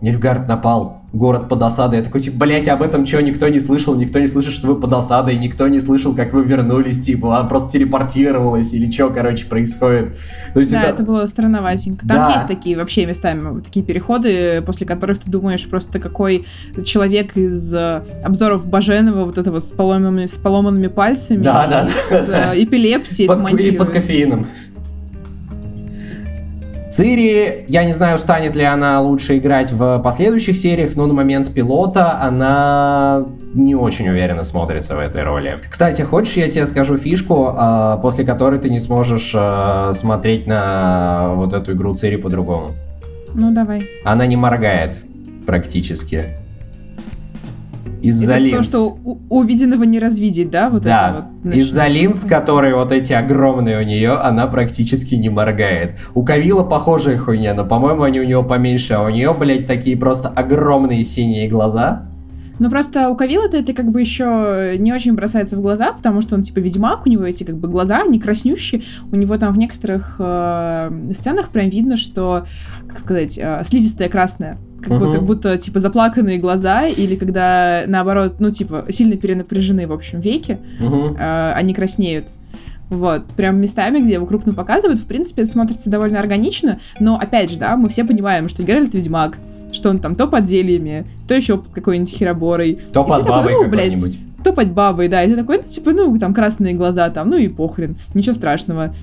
Нильфгард напал, город под осадой. Я такой, типа, блядь, об этом что, никто не слышал, никто не слышит, что вы под осадой, никто не слышал, как вы вернулись, типа, она просто телепортировалась или что, короче, происходит. То есть да, это... это было странноватенько. Там да. есть такие вообще местами, вот такие переходы, после которых ты думаешь, просто какой человек из э, обзоров Баженова, вот этого с поломанными, с поломанными пальцами, да, да, с э, эпилепсией под, И под кофеином. Цири, я не знаю, станет ли она лучше играть в последующих сериях, но на момент пилота она не очень уверенно смотрится в этой роли. Кстати, хочешь, я тебе скажу фишку, а, после которой ты не сможешь а, смотреть на вот эту игру Цири по-другому? Ну, давай. Она не моргает практически. Из-за это линз. то, что увиденного не развидеть, да? Вот Да, вот из-за линз, которые вот эти огромные у нее, она практически не моргает. У Кавила похожая хуйня, но, по-моему, они у него поменьше, а у нее, блядь, такие просто огромные синие глаза. Ну просто у Кавилла это как бы еще не очень бросается в глаза, потому что он типа ведьмак, у него эти как бы глаза, они краснющие. У него там в некоторых э, сценах прям видно, что, как сказать, э, слизистая красная. Как, Мгм. будто, будто, типа, заплаканные глаза, или когда, наоборот, ну, типа, сильно перенапряжены, в общем, веки, Мгм. э, они краснеют. Вот, прям местами, где его крупно показывают, в принципе, это смотрится довольно органично, но, опять же, да, мы все понимаем, что Геральт ведьмак, что он там то под зельями, то еще под какой-нибудь хероборой. То И под ты такой, бабой ну, какой-нибудь. то под бабой, да, и ты такой, ну, типа, ну, там красные глаза, там, ну и похрен, ничего страшного.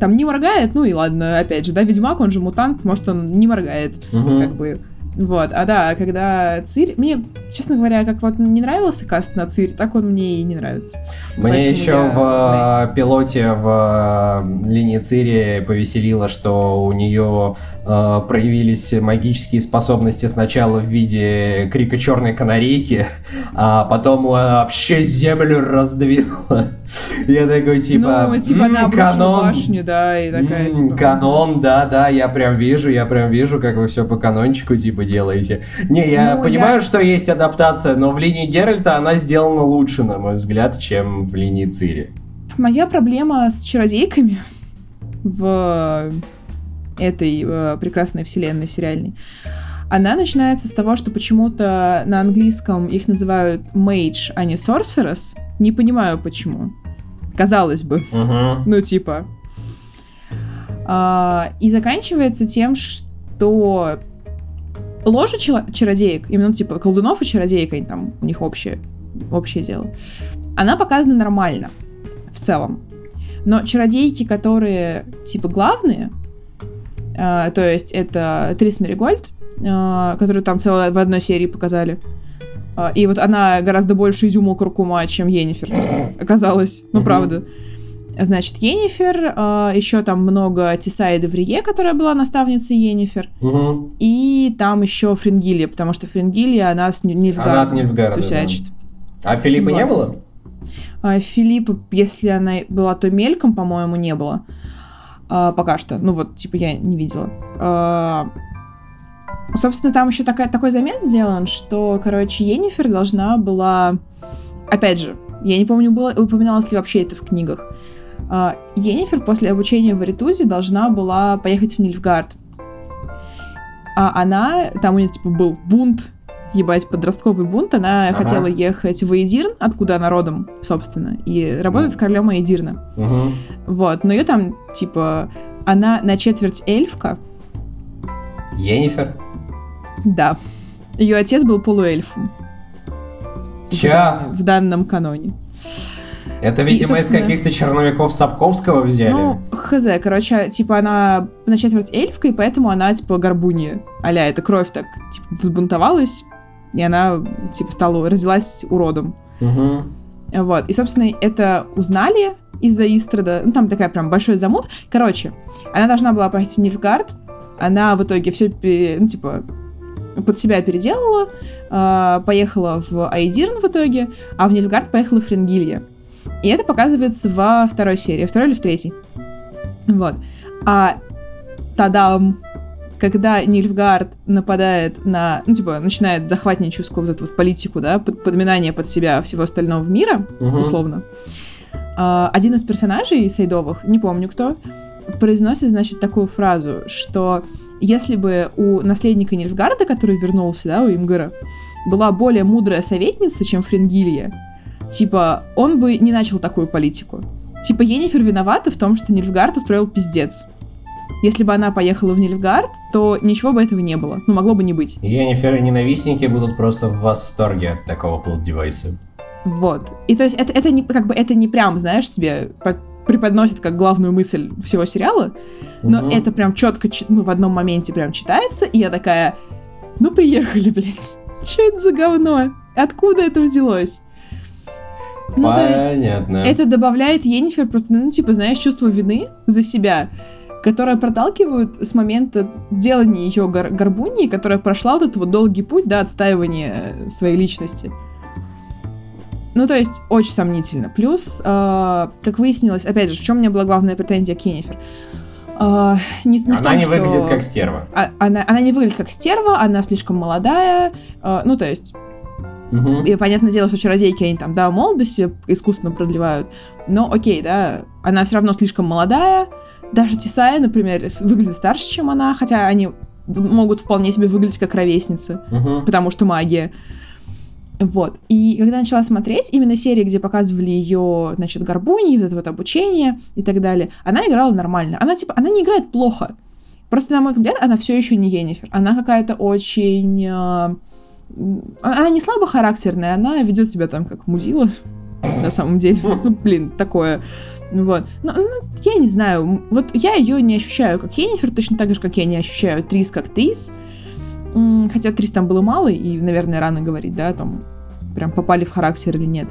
Там не моргает, ну и ладно, опять же, да, ведьмак, он же мутант, может, он не моргает, Мгм. как бы. Вот, а да, когда Цирь... Мне, честно говоря, как вот не нравился каст на Цирь, так он мне и не нравится. Мне Поэтому еще я- в э, пилоте в э, линии Цири повеселило, что у нее э, проявились магические способности сначала в виде крика черной канарейки, *laughs* а потом вообще землю раздвинула. *laughs* Я такой типа, ну, типа, «М, она обрушила канон, башню, да, и такая, М, типа... Канон, да, да, я прям вижу, я прям вижу, как вы все по канончику типа делаете. Не, я Ну, понимаю, я- что есть адаптация, но в линии Геральта она сделана лучше, на мой взгляд, чем в линии Цири. Моя проблема с чародейками в этой э, прекрасной вселенной сериальной, она начинается с того, что почему-то на английском их называют mage, а не sorceress. Не понимаю, почему. Казалось бы. Угу. Ну, типа. А, и заканчивается тем, что ложа чародеек, именно типа колдунов и чародеек, они там, у них общее, общее дело, она показана нормально в целом. Но чародейки, которые типа главные, а, то есть это Трис Меригольд, а, которую там целое в одной серии показали, а, и вот она гораздо больше изюма куркума, чем Енифер, *laughs* оказалось. Ну, Мгм. правда. Значит, Енифер, а, еще там много Тесаи Деврие, которая была наставницей Енифер, Угу. и там еще Фрингилия, потому что Фрингилия, она с Ниль- Нильфгардом Она от Нильфгарда, тусячит. А Филиппа не Вот. было? А Филиппа, если она была то мельком, по-моему, не было. А, пока что. Ну вот, типа, я не видела. А, собственно, там еще такая, такой замес сделан, что, короче, Енифер должна была... Опять же, я не помню, было, упоминалось ли вообще это в книгах. А, Енифер после обучения в Аритузе должна была поехать в Нильфгард. А она, там у нее, типа, был бунт, ебать, подростковый бунт, она Ага. хотела ехать в Эйдирн, откуда она родом, собственно, и работать с королем Эйдирна. Угу. Вот, но ее там, типа, она на четверть эльфка, Енифер? да. Ее отец был полуэльфом Ча? в данном каноне. Это, видимо, из собственно- каких-то черновиков Сапковского взяли. Ну, хз, короче, типа, она на четверть эльфка, и поэтому она, типа, горбунья. Аля, эта кровь так, типа, взбунтовалась, и она, типа, стала, родилась уродом. Угу. Вот. И, собственно, это узнали из-за Истрада. Ну, там такая прям большой замут. Короче, она должна была поехать в Нильфгард. Она в итоге все, ну, типа, под себя переделала. а, поехала в Айдирн в итоге, а в Нильфгард поехала Фрингилья. И это показывается во второй серии. Второй или в третьей. Вот. А тадам! Когда Нильфгард нападает на, ну, типа, начинает захватническую вот эту вот политику, да, под- подминание под себя всего остального мира, Мгм. условно, а, один из персонажей Сайдовых, не помню кто, произносит, значит, такую фразу, что если бы у наследника Нильфгарда, который вернулся, да, у Имгара, была более мудрая советница, чем Фрингилья, типа, он бы не начал такую политику. Типа, Енифер виновата в том, что Нильфгард устроил пиздец. Если бы она поехала в Нильфгард, то ничего бы этого не было. Ну, могло бы не быть. Енифер и ненавистники будут просто в восторге от такого плод-девайса. Вот. И то есть это, это не, как бы, это не прям, знаешь, тебе по- преподносит как главную мысль всего сериала, но Мгм. это прям четко, ну, в одном моменте прям читается, и я такая, ну, приехали, блядь. Что это за говно? Откуда это взялось? Ну, то есть, Понятно. это добавляет Енифер просто, ну, типа, знаешь, чувство вины за себя, которое проталкивают с момента делания ее гор- горбуньи, которая прошла вот этот вот долгий путь, да, отстаивания э, своей личности. Ну, то есть, очень сомнительно. Плюс, э, как выяснилось, опять же, в чем у меня была главная претензия к Енифер? Э, не, не Она том, не что- выглядит как стерва. а- она, она не выглядит как стерва, она слишком молодая, э, ну, то есть, Мгм. и понятное дело, что чародейки, они там, да, молодость себе искусственно продлевают. Но окей, да, она все равно слишком молодая. Даже Тисая, например, выглядит старше, чем она, хотя они могут вполне себе выглядеть как ровесницы, Мгм. потому что магия. Вот. И когда начала смотреть, именно серии, где показывали ее, значит, горбуни, вот это вот обучение и так далее, она играла нормально. Она, типа, она не играет плохо. Просто, на мой взгляд, она все еще не Енифер. Она какая-то очень... м, Она не слабохарактерная, она ведет себя там как мудила, на самом деле. *laughs* Ну, блин, такое. Вот. Но, ну, я не знаю. Вот я ее не ощущаю как Енифер, точно так же, как я не ощущаю Трис как Трис. Хотя Трис там было мало, и, наверное, рано говорить, да, там прям попали в характер или нет.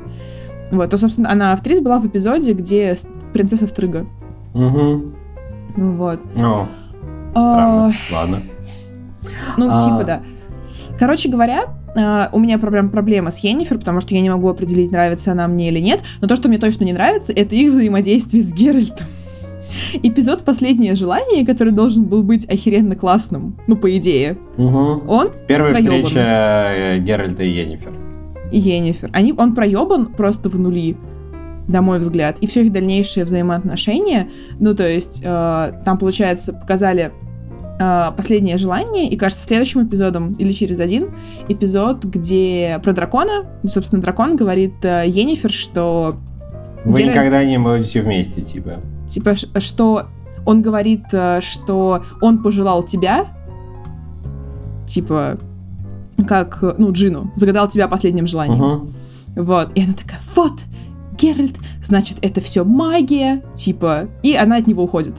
Вот, то, собственно, она в Трис была в эпизоде, где принцесса Стрыга. Ну Вот. О, А, странно. Ладно. Ну, А. типа, да. Короче говоря, а, у меня прям проблема с Йеннифер, потому что я не могу определить, нравится она мне или нет. Но то, что мне точно не нравится, это их взаимодействие с Геральтом. *laughs* Эпизод «Последнее желание», который должен был быть охеренно классным, ну, по идее, Мгм. он Первая проёбан. встреча э, Геральта и Йеннифер. и Йеннифер. Они, он проебан просто в нули, на мой взгляд. И все их дальнейшие взаимоотношения, ну, то есть, э, там, получается, показали э, последнее желание, и, кажется, следующим эпизодом, или через один, эпизод, где про дракона, собственно, дракон говорит э, Йеннифер, что, Вы Геральт- никогда не будете вместе, типа. типа, что он говорит, э, что он пожелал тебя, типа, как, ну, Джину, загадал тебя последним желанием. Мгм. Вот. И она такая, вот, Геральт, значит, это все магия, типа. И она от него уходит.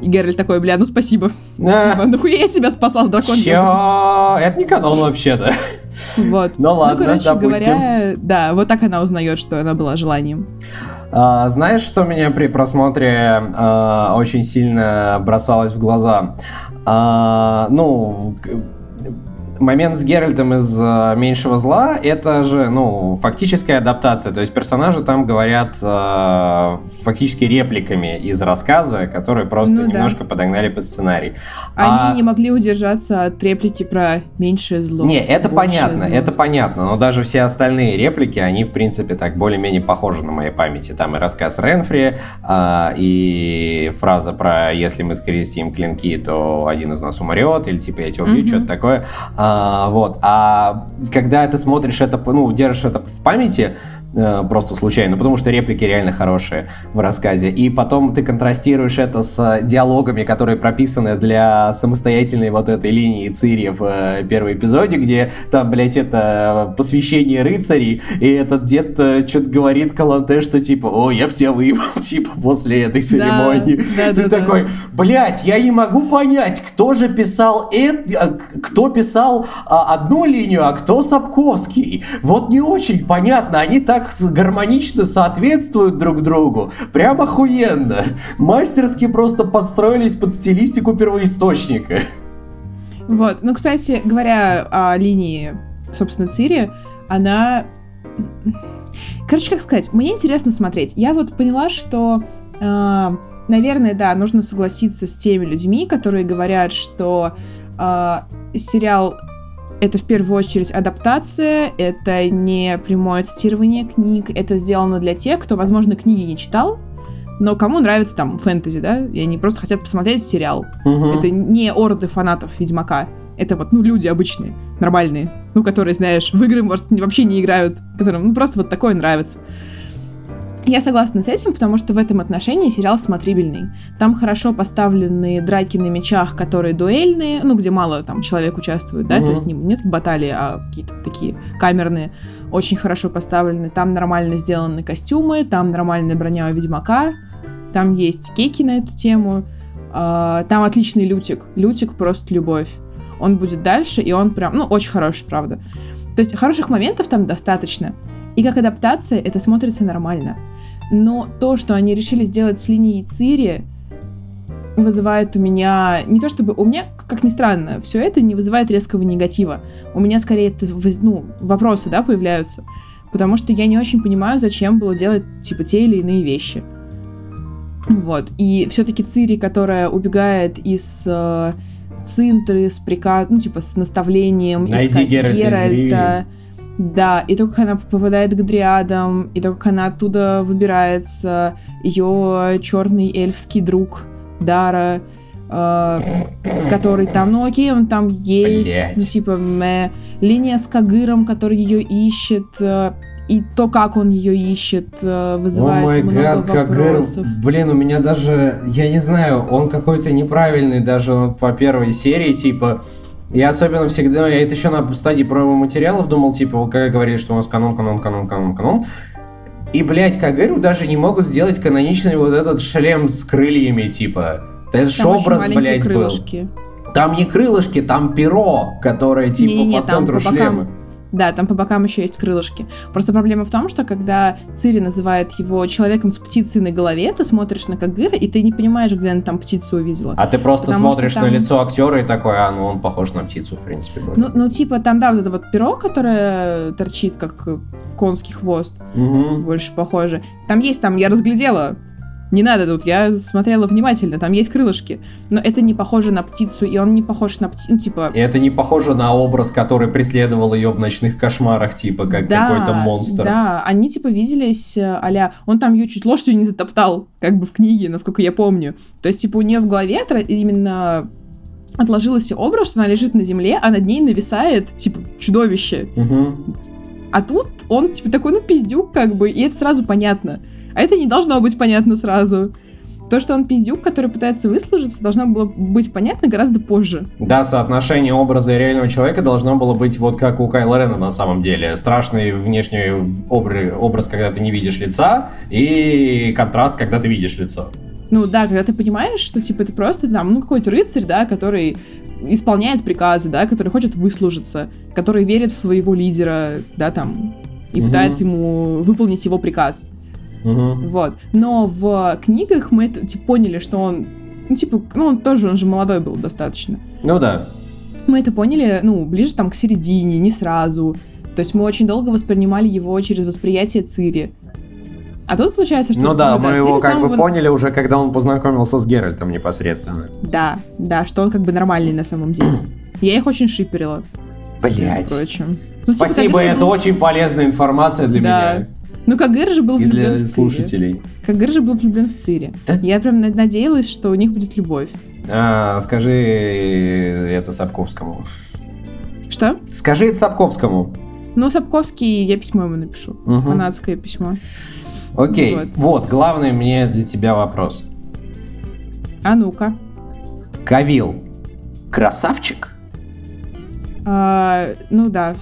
И Геральт такой, бля, ну спасибо. А, Типа, нахуя я тебя спасал, дракон? Чё? Это не канон вообще-то. Вот. Ну ладно, короче допустим. говоря, да, вот так она узнает, что она была желанием. А, знаешь, что меня при просмотре а, очень сильно бросалось в глаза? А, ну, момент с Геральтом из а, «Меньшего зла» — это же, ну, фактическая адаптация. То есть персонажи там говорят а, фактически репликами из рассказа, которые просто Ну да. немножко подогнали под сценарий. Они А- не могли удержаться от реплики про меньшее зло. Не, это понятно, зло. это понятно, но даже все остальные реплики, они, в принципе, так более-менее похожи на моей памяти. Там и рассказ Ренфри, а, и фраза про «если мы скрестим клинки, то один из нас умрет», или типа «я тебя убью», Мгм. что-то такое. А, вот. А когда ты смотришь это, ну, держишь это в памяти, э, просто случайно, потому что реплики реально хорошие в рассказе. И потом ты контрастируешь это с диалогами, которые прописаны для самостоятельной вот этой линии Цири в э, первом эпизоде, где там, блядь, это посвящение рыцарей, и этот дед что-то говорит Каланте, что типа, о, я б тебя выебал, *laughs* типа, после этой церемонии. да, Ты да, такой, блять, я не могу понять, кто же писал это, кто писал а, одну линию, а кто Сапковский. Вот не очень понятно, они так с- гармонично соответствуют друг другу. Прям охуенно. Мастерски просто подстроились под стилистику первоисточника. Вот. Ну, кстати, говоря о линии, собственно, Цири, она... Короче, как сказать, мне интересно смотреть. Я вот поняла, что, э, наверное, да, нужно согласиться с теми людьми, которые говорят, что э, сериал это в первую очередь адаптация, это не прямое цитирование книг, это сделано для тех, кто, возможно, книги не читал, но кому нравится там фэнтези, да, и они просто хотят посмотреть сериал. Это не орды фанатов Ведьмака. Это вот, ну, люди обычные, нормальные. Ну, которые, знаешь, в игры, может, вообще не играют. Которым, ну, просто вот такое нравится. Я согласна с этим, потому что в этом отношении сериал смотрибельный. Там хорошо поставлены драки на мечах, которые дуэльные, ну, где мало там человек участвует, да, Мгм. то есть не, нет баталии, а какие-то такие камерные, очень хорошо поставлены. Там нормально сделаны костюмы, там нормальная броня у Ведьмака. там есть кейки на эту тему, а, там отличный Лютик. Лютик просто любовь. Он будет дальше, и он прям, ну, очень хороший, правда. То есть хороших моментов там достаточно. И как адаптация это смотрится нормально. Но то, что они решили сделать с линией Цири, вызывает у меня... Не то чтобы... У меня, как ни странно, все это не вызывает резкого негатива. У меня скорее это, ну, вопросы, да, появляются. Потому что я не очень понимаю, зачем было делать, типа, те или иные вещи. Вот. И все-таки Цири, которая убегает из э, Цинтры с приказ... Ну, типа, с наставлением Найди искать Геральта из Геральта. Да, и то, как она попадает к дриадам, и то, как она оттуда выбирается, ее черный эльфский друг Дара, э, который там, ну окей, он там есть, Блядь. ну типа, мэ. линия с Кагыром, который ее ищет, э, и то, как он ее ищет, э, вызывает май много гад, Кагыр. вопросов. Блин, у меня даже, я не знаю, он какой-то неправильный даже вот по первой серии, типа, я особенно всегда, я это еще на стадии промо-материалов думал, типа, вот как говорили, что у нас канон, канон, канон, канон, канон. И, блядь, Кагыру даже не могут сделать каноничный вот этот шлем с крыльями, типа. Это ж Там очень образ, блядь, был. крылышки. Там не крылышки, там перо, которое, типа, Не-не-не, по там центру по бокам. Да, там по бокам еще есть крылышки. Просто проблема в том, что когда Цири называет его человеком с птицей на голове, ты смотришь на Кагыра, и ты не понимаешь, где она там птицу увидела. А ты просто Потому смотришь что на там- лицо актера и такой, а, ну он похож на птицу, в принципе. Ну, ну, типа, там, да, вот это вот перо, которое торчит, как конский хвост, Мгм. больше похоже. Там есть, там, я разглядела. Не надо тут, я смотрела внимательно, там есть крылышки. Но это не похоже на птицу, и он не похож на птицу, ну, типа... И это не похоже на образ, который преследовал ее в ночных кошмарах, типа, как да, какой-то монстр. Да, они типа виделись а он там ее чуть лошадью не затоптал, как бы в книге, насколько я помню. То есть, типа, у нее в голове именно отложился образ, что она лежит на земле, а над ней нависает, типа, чудовище. Мгм. А тут он, типа, такой, ну, пиздюк, как бы, и это сразу понятно. А это не должно быть понятно сразу. То, что он пиздюк, который пытается выслужиться, должно было быть понятно гораздо позже. Да, соотношение образа и реального человека должно было быть вот как у Кайла Рена на самом деле. Страшный внешний обр- образ, когда ты не видишь лица, и контраст, когда ты видишь лицо. Ну да, когда ты понимаешь, что типа ты просто там, ну какой-то рыцарь, да, который исполняет приказы, да, который хочет выслужиться, который верит в своего лидера, да, там, и Мгм. пытается ему выполнить его приказ. Мгм. Вот. Но в книгах мы это, типа, поняли, что он, ну, типа, ну, он тоже, он же молодой был достаточно. Ну да. Мы это поняли, ну, ближе там к середине, не сразу. То есть мы очень долго воспринимали его через восприятие Цири. А тут получается, что... Ну да, типа, мы его как бы самого- поняли уже, когда он познакомился с Геральтом непосредственно. Да, да, что он как бы нормальный на самом деле. Я их очень шиперила, Блять. Ну, типа, Спасибо, же это был- очень полезная информация для Да. меня Ну, Кагыр же был и влюблен для в Цири. слушателей. Кагыр же был влюблен в Цири. Да- Я прям на- надеялась, что у них будет любовь. А, скажи это Сапковскому. Что? Скажи это Сапковскому. Ну, Сапковский, я письмо ему напишу. Мгм. Фанатское письмо. Окей, Вот. вот, главный мне для тебя вопрос. А ну-ка. Кавил, красавчик? А, ну да,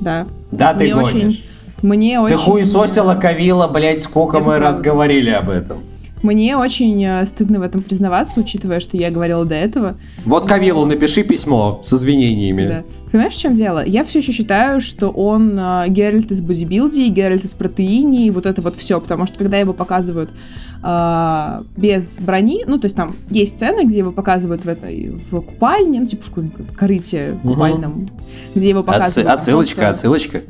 да. Да, ты Мне гонишь. очень- Мне Ты очень... хуесосила Кавила, блять, сколько Это мы раз правда. говорили об этом. Мне очень э, стыдно в этом признаваться, учитывая, что я говорила до этого. Вот Кавилу напиши письмо с извинениями. Да. Понимаешь, в чем дело? Я все еще считаю, что он э, Геральт из бодибилди, Геральт из протеини, и вот это вот все, потому что когда его показывают э, без брони, ну, то есть там есть сцены, где его показывают в этой в купальне, ну, типа в корыте купальном, где его показывают... там отсылочка, просто- отсылочка.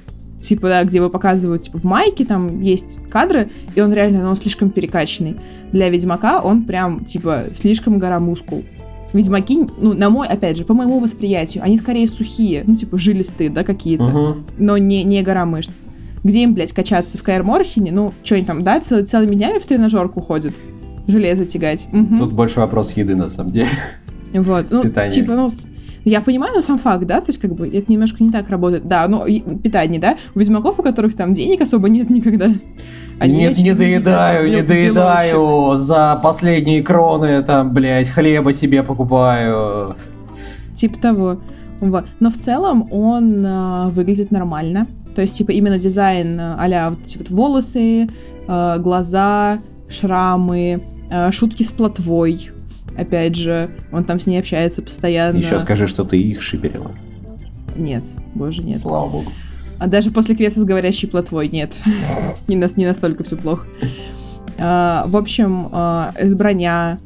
Типа, да, где его показывают, типа, в майке, там есть кадры, и он реально, ну, он слишком перекачанный. Для Ведьмака он прям, типа, слишком гора мускул. Ведьмаки, ну, на мой, опять же, по моему восприятию, они скорее сухие, ну, типа, жилистые, да, какие-то, Мгм. но не, не гора мышц. Где им, блядь, качаться в Каэр Морхене? Ну, что они там, да, цел- целыми днями в тренажерку ходят? Железо тягать. Мгм. Тут больше вопрос еды, на самом деле. Вот, ну, Питание. типа, ну, я понимаю, но сам факт, да, то есть, как бы, это немножко не так работает. Да, ну, и питание, да, у ведьмаков, у которых там денег особо нет никогда. Они Нет, не доедаю, не доедаю. За последние кроны там, блядь, хлеба себе покупаю. Типа того. Вот. Но в целом он а, выглядит нормально. То есть, типа, именно дизайн а, а-ля вот вот волосы, а, глаза, шрамы, Э, шутки с плотвой. Опять же, он там с ней общается постоянно. Еще скажи, что ты их шиперила. Нет, боже, нет. Слава богу. А даже после квеста с говорящей плотвой нет. *laughs* не, нас, не настолько все плохо. А, в общем, а, броня.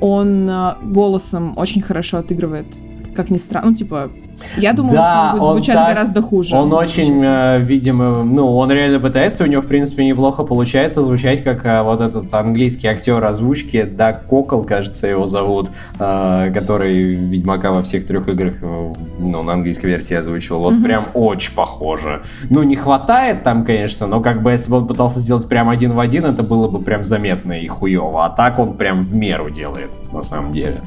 Он а, голосом очень хорошо отыгрывает. Как ни странно. Ну, типа, я думала, Да, что он будет он звучать так- гораздо хуже. Он очень, э, видимо, ну, он реально пытается, у него, в принципе, неплохо получается звучать, как э, вот этот английский актер озвучки, Даг Кокол, кажется, его зовут, э, который Ведьмака во всех трех играх, э, ну, на английской версии озвучивал. Вот прям очень похоже. Ну, не хватает там, конечно, но как бы если бы он пытался сделать прям один в один, это было бы прям заметно и хуево. А так он прям в меру делает, на самом деле.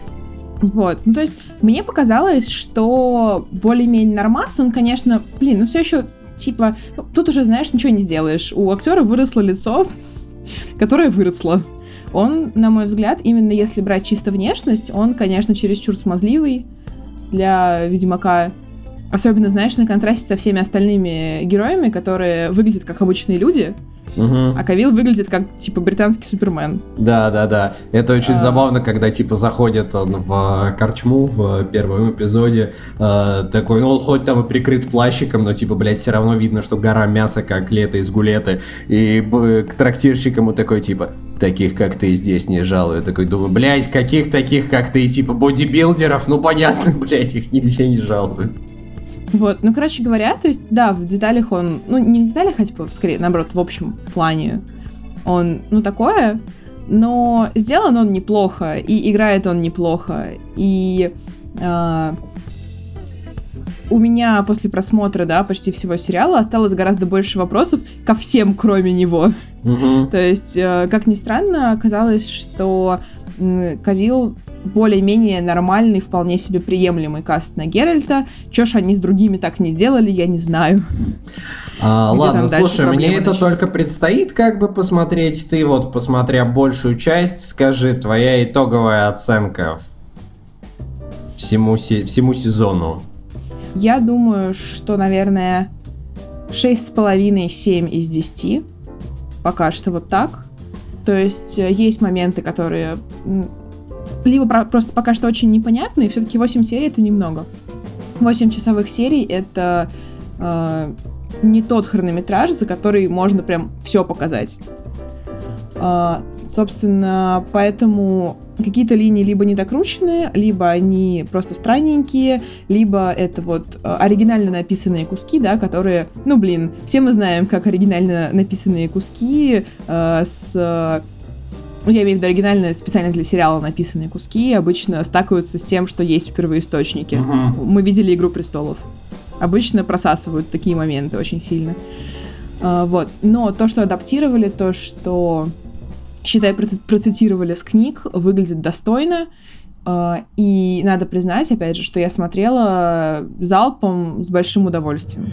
Вот, ну то есть мне показалось, что более-менее нормас, он, конечно, блин, ну все еще типа, ну, тут уже, знаешь, ничего не сделаешь. У актера выросло лицо, которое выросло. Он, на мой взгляд, именно если брать чисто внешность, он, конечно, чересчур смазливый для Ведьмака. Особенно, знаешь, на контрасте со всеми остальными героями, которые выглядят как обычные люди, Мгм. а Кавил выглядит как, типа, британский Супермен. Да, да, да. Это очень А. забавно, когда типа заходит он в корчму в первом эпизоде. э, такой, ну он хоть там и прикрыт плащиком, но типа, блядь, все равно видно, что гора мяса, как лето из гулеты. И к трактирщикам такой типа. Таких, как ты, здесь не жалую. Такой думаю, блядь, каких таких, как ты, типа бодибилдеров? Ну понятно, *laughs* блядь, их нигде не жалуют. Вот, ну, короче говоря, то есть, да, в деталях он, ну, не в деталях, а типа, скорее, наоборот, в общем плане он, ну, такое, но сделан он неплохо, и играет он неплохо, и а, у меня после просмотра, да, почти всего сериала осталось гораздо больше вопросов ко всем, кроме него. Мгм. То есть, э, как ни странно, оказалось, что м, Кавилл более-менее нормальный, вполне себе приемлемый каст на Геральта. Чё ж они с другими так не сделали, я не знаю. А, Где ладно, слушай, мне это начались? только предстоит как бы посмотреть. Ты вот, посмотря большую часть, скажи, твоя итоговая оценка всему, се- всему сезону. Я думаю, что, наверное, 6,5-7 из 10. Пока что вот так. То есть э, есть моменты, которые либо про- просто пока что очень непонятны, и все-таки 8 серий это немного. 8 часовых серий это э, не тот хронометраж, за который можно прям все показать. А, собственно, поэтому какие-то линии либо недокручены, либо они просто странненькие, либо это вот э, оригинально написанные куски, да, которые, ну блин, все мы знаем, как оригинально написанные куски э, с э, ну, я имею в виду оригинальные, специально для сериала написанные куски, обычно стакаются с тем, что есть в первоисточнике. Мгм. Мы видели «Игру престолов». Обычно просасывают такие моменты очень сильно. А, вот. Но то, что адаптировали, то, что, считай, проц- процитировали с книг, выглядит достойно. А, И надо признать, опять же, что я смотрела залпом с большим удовольствием.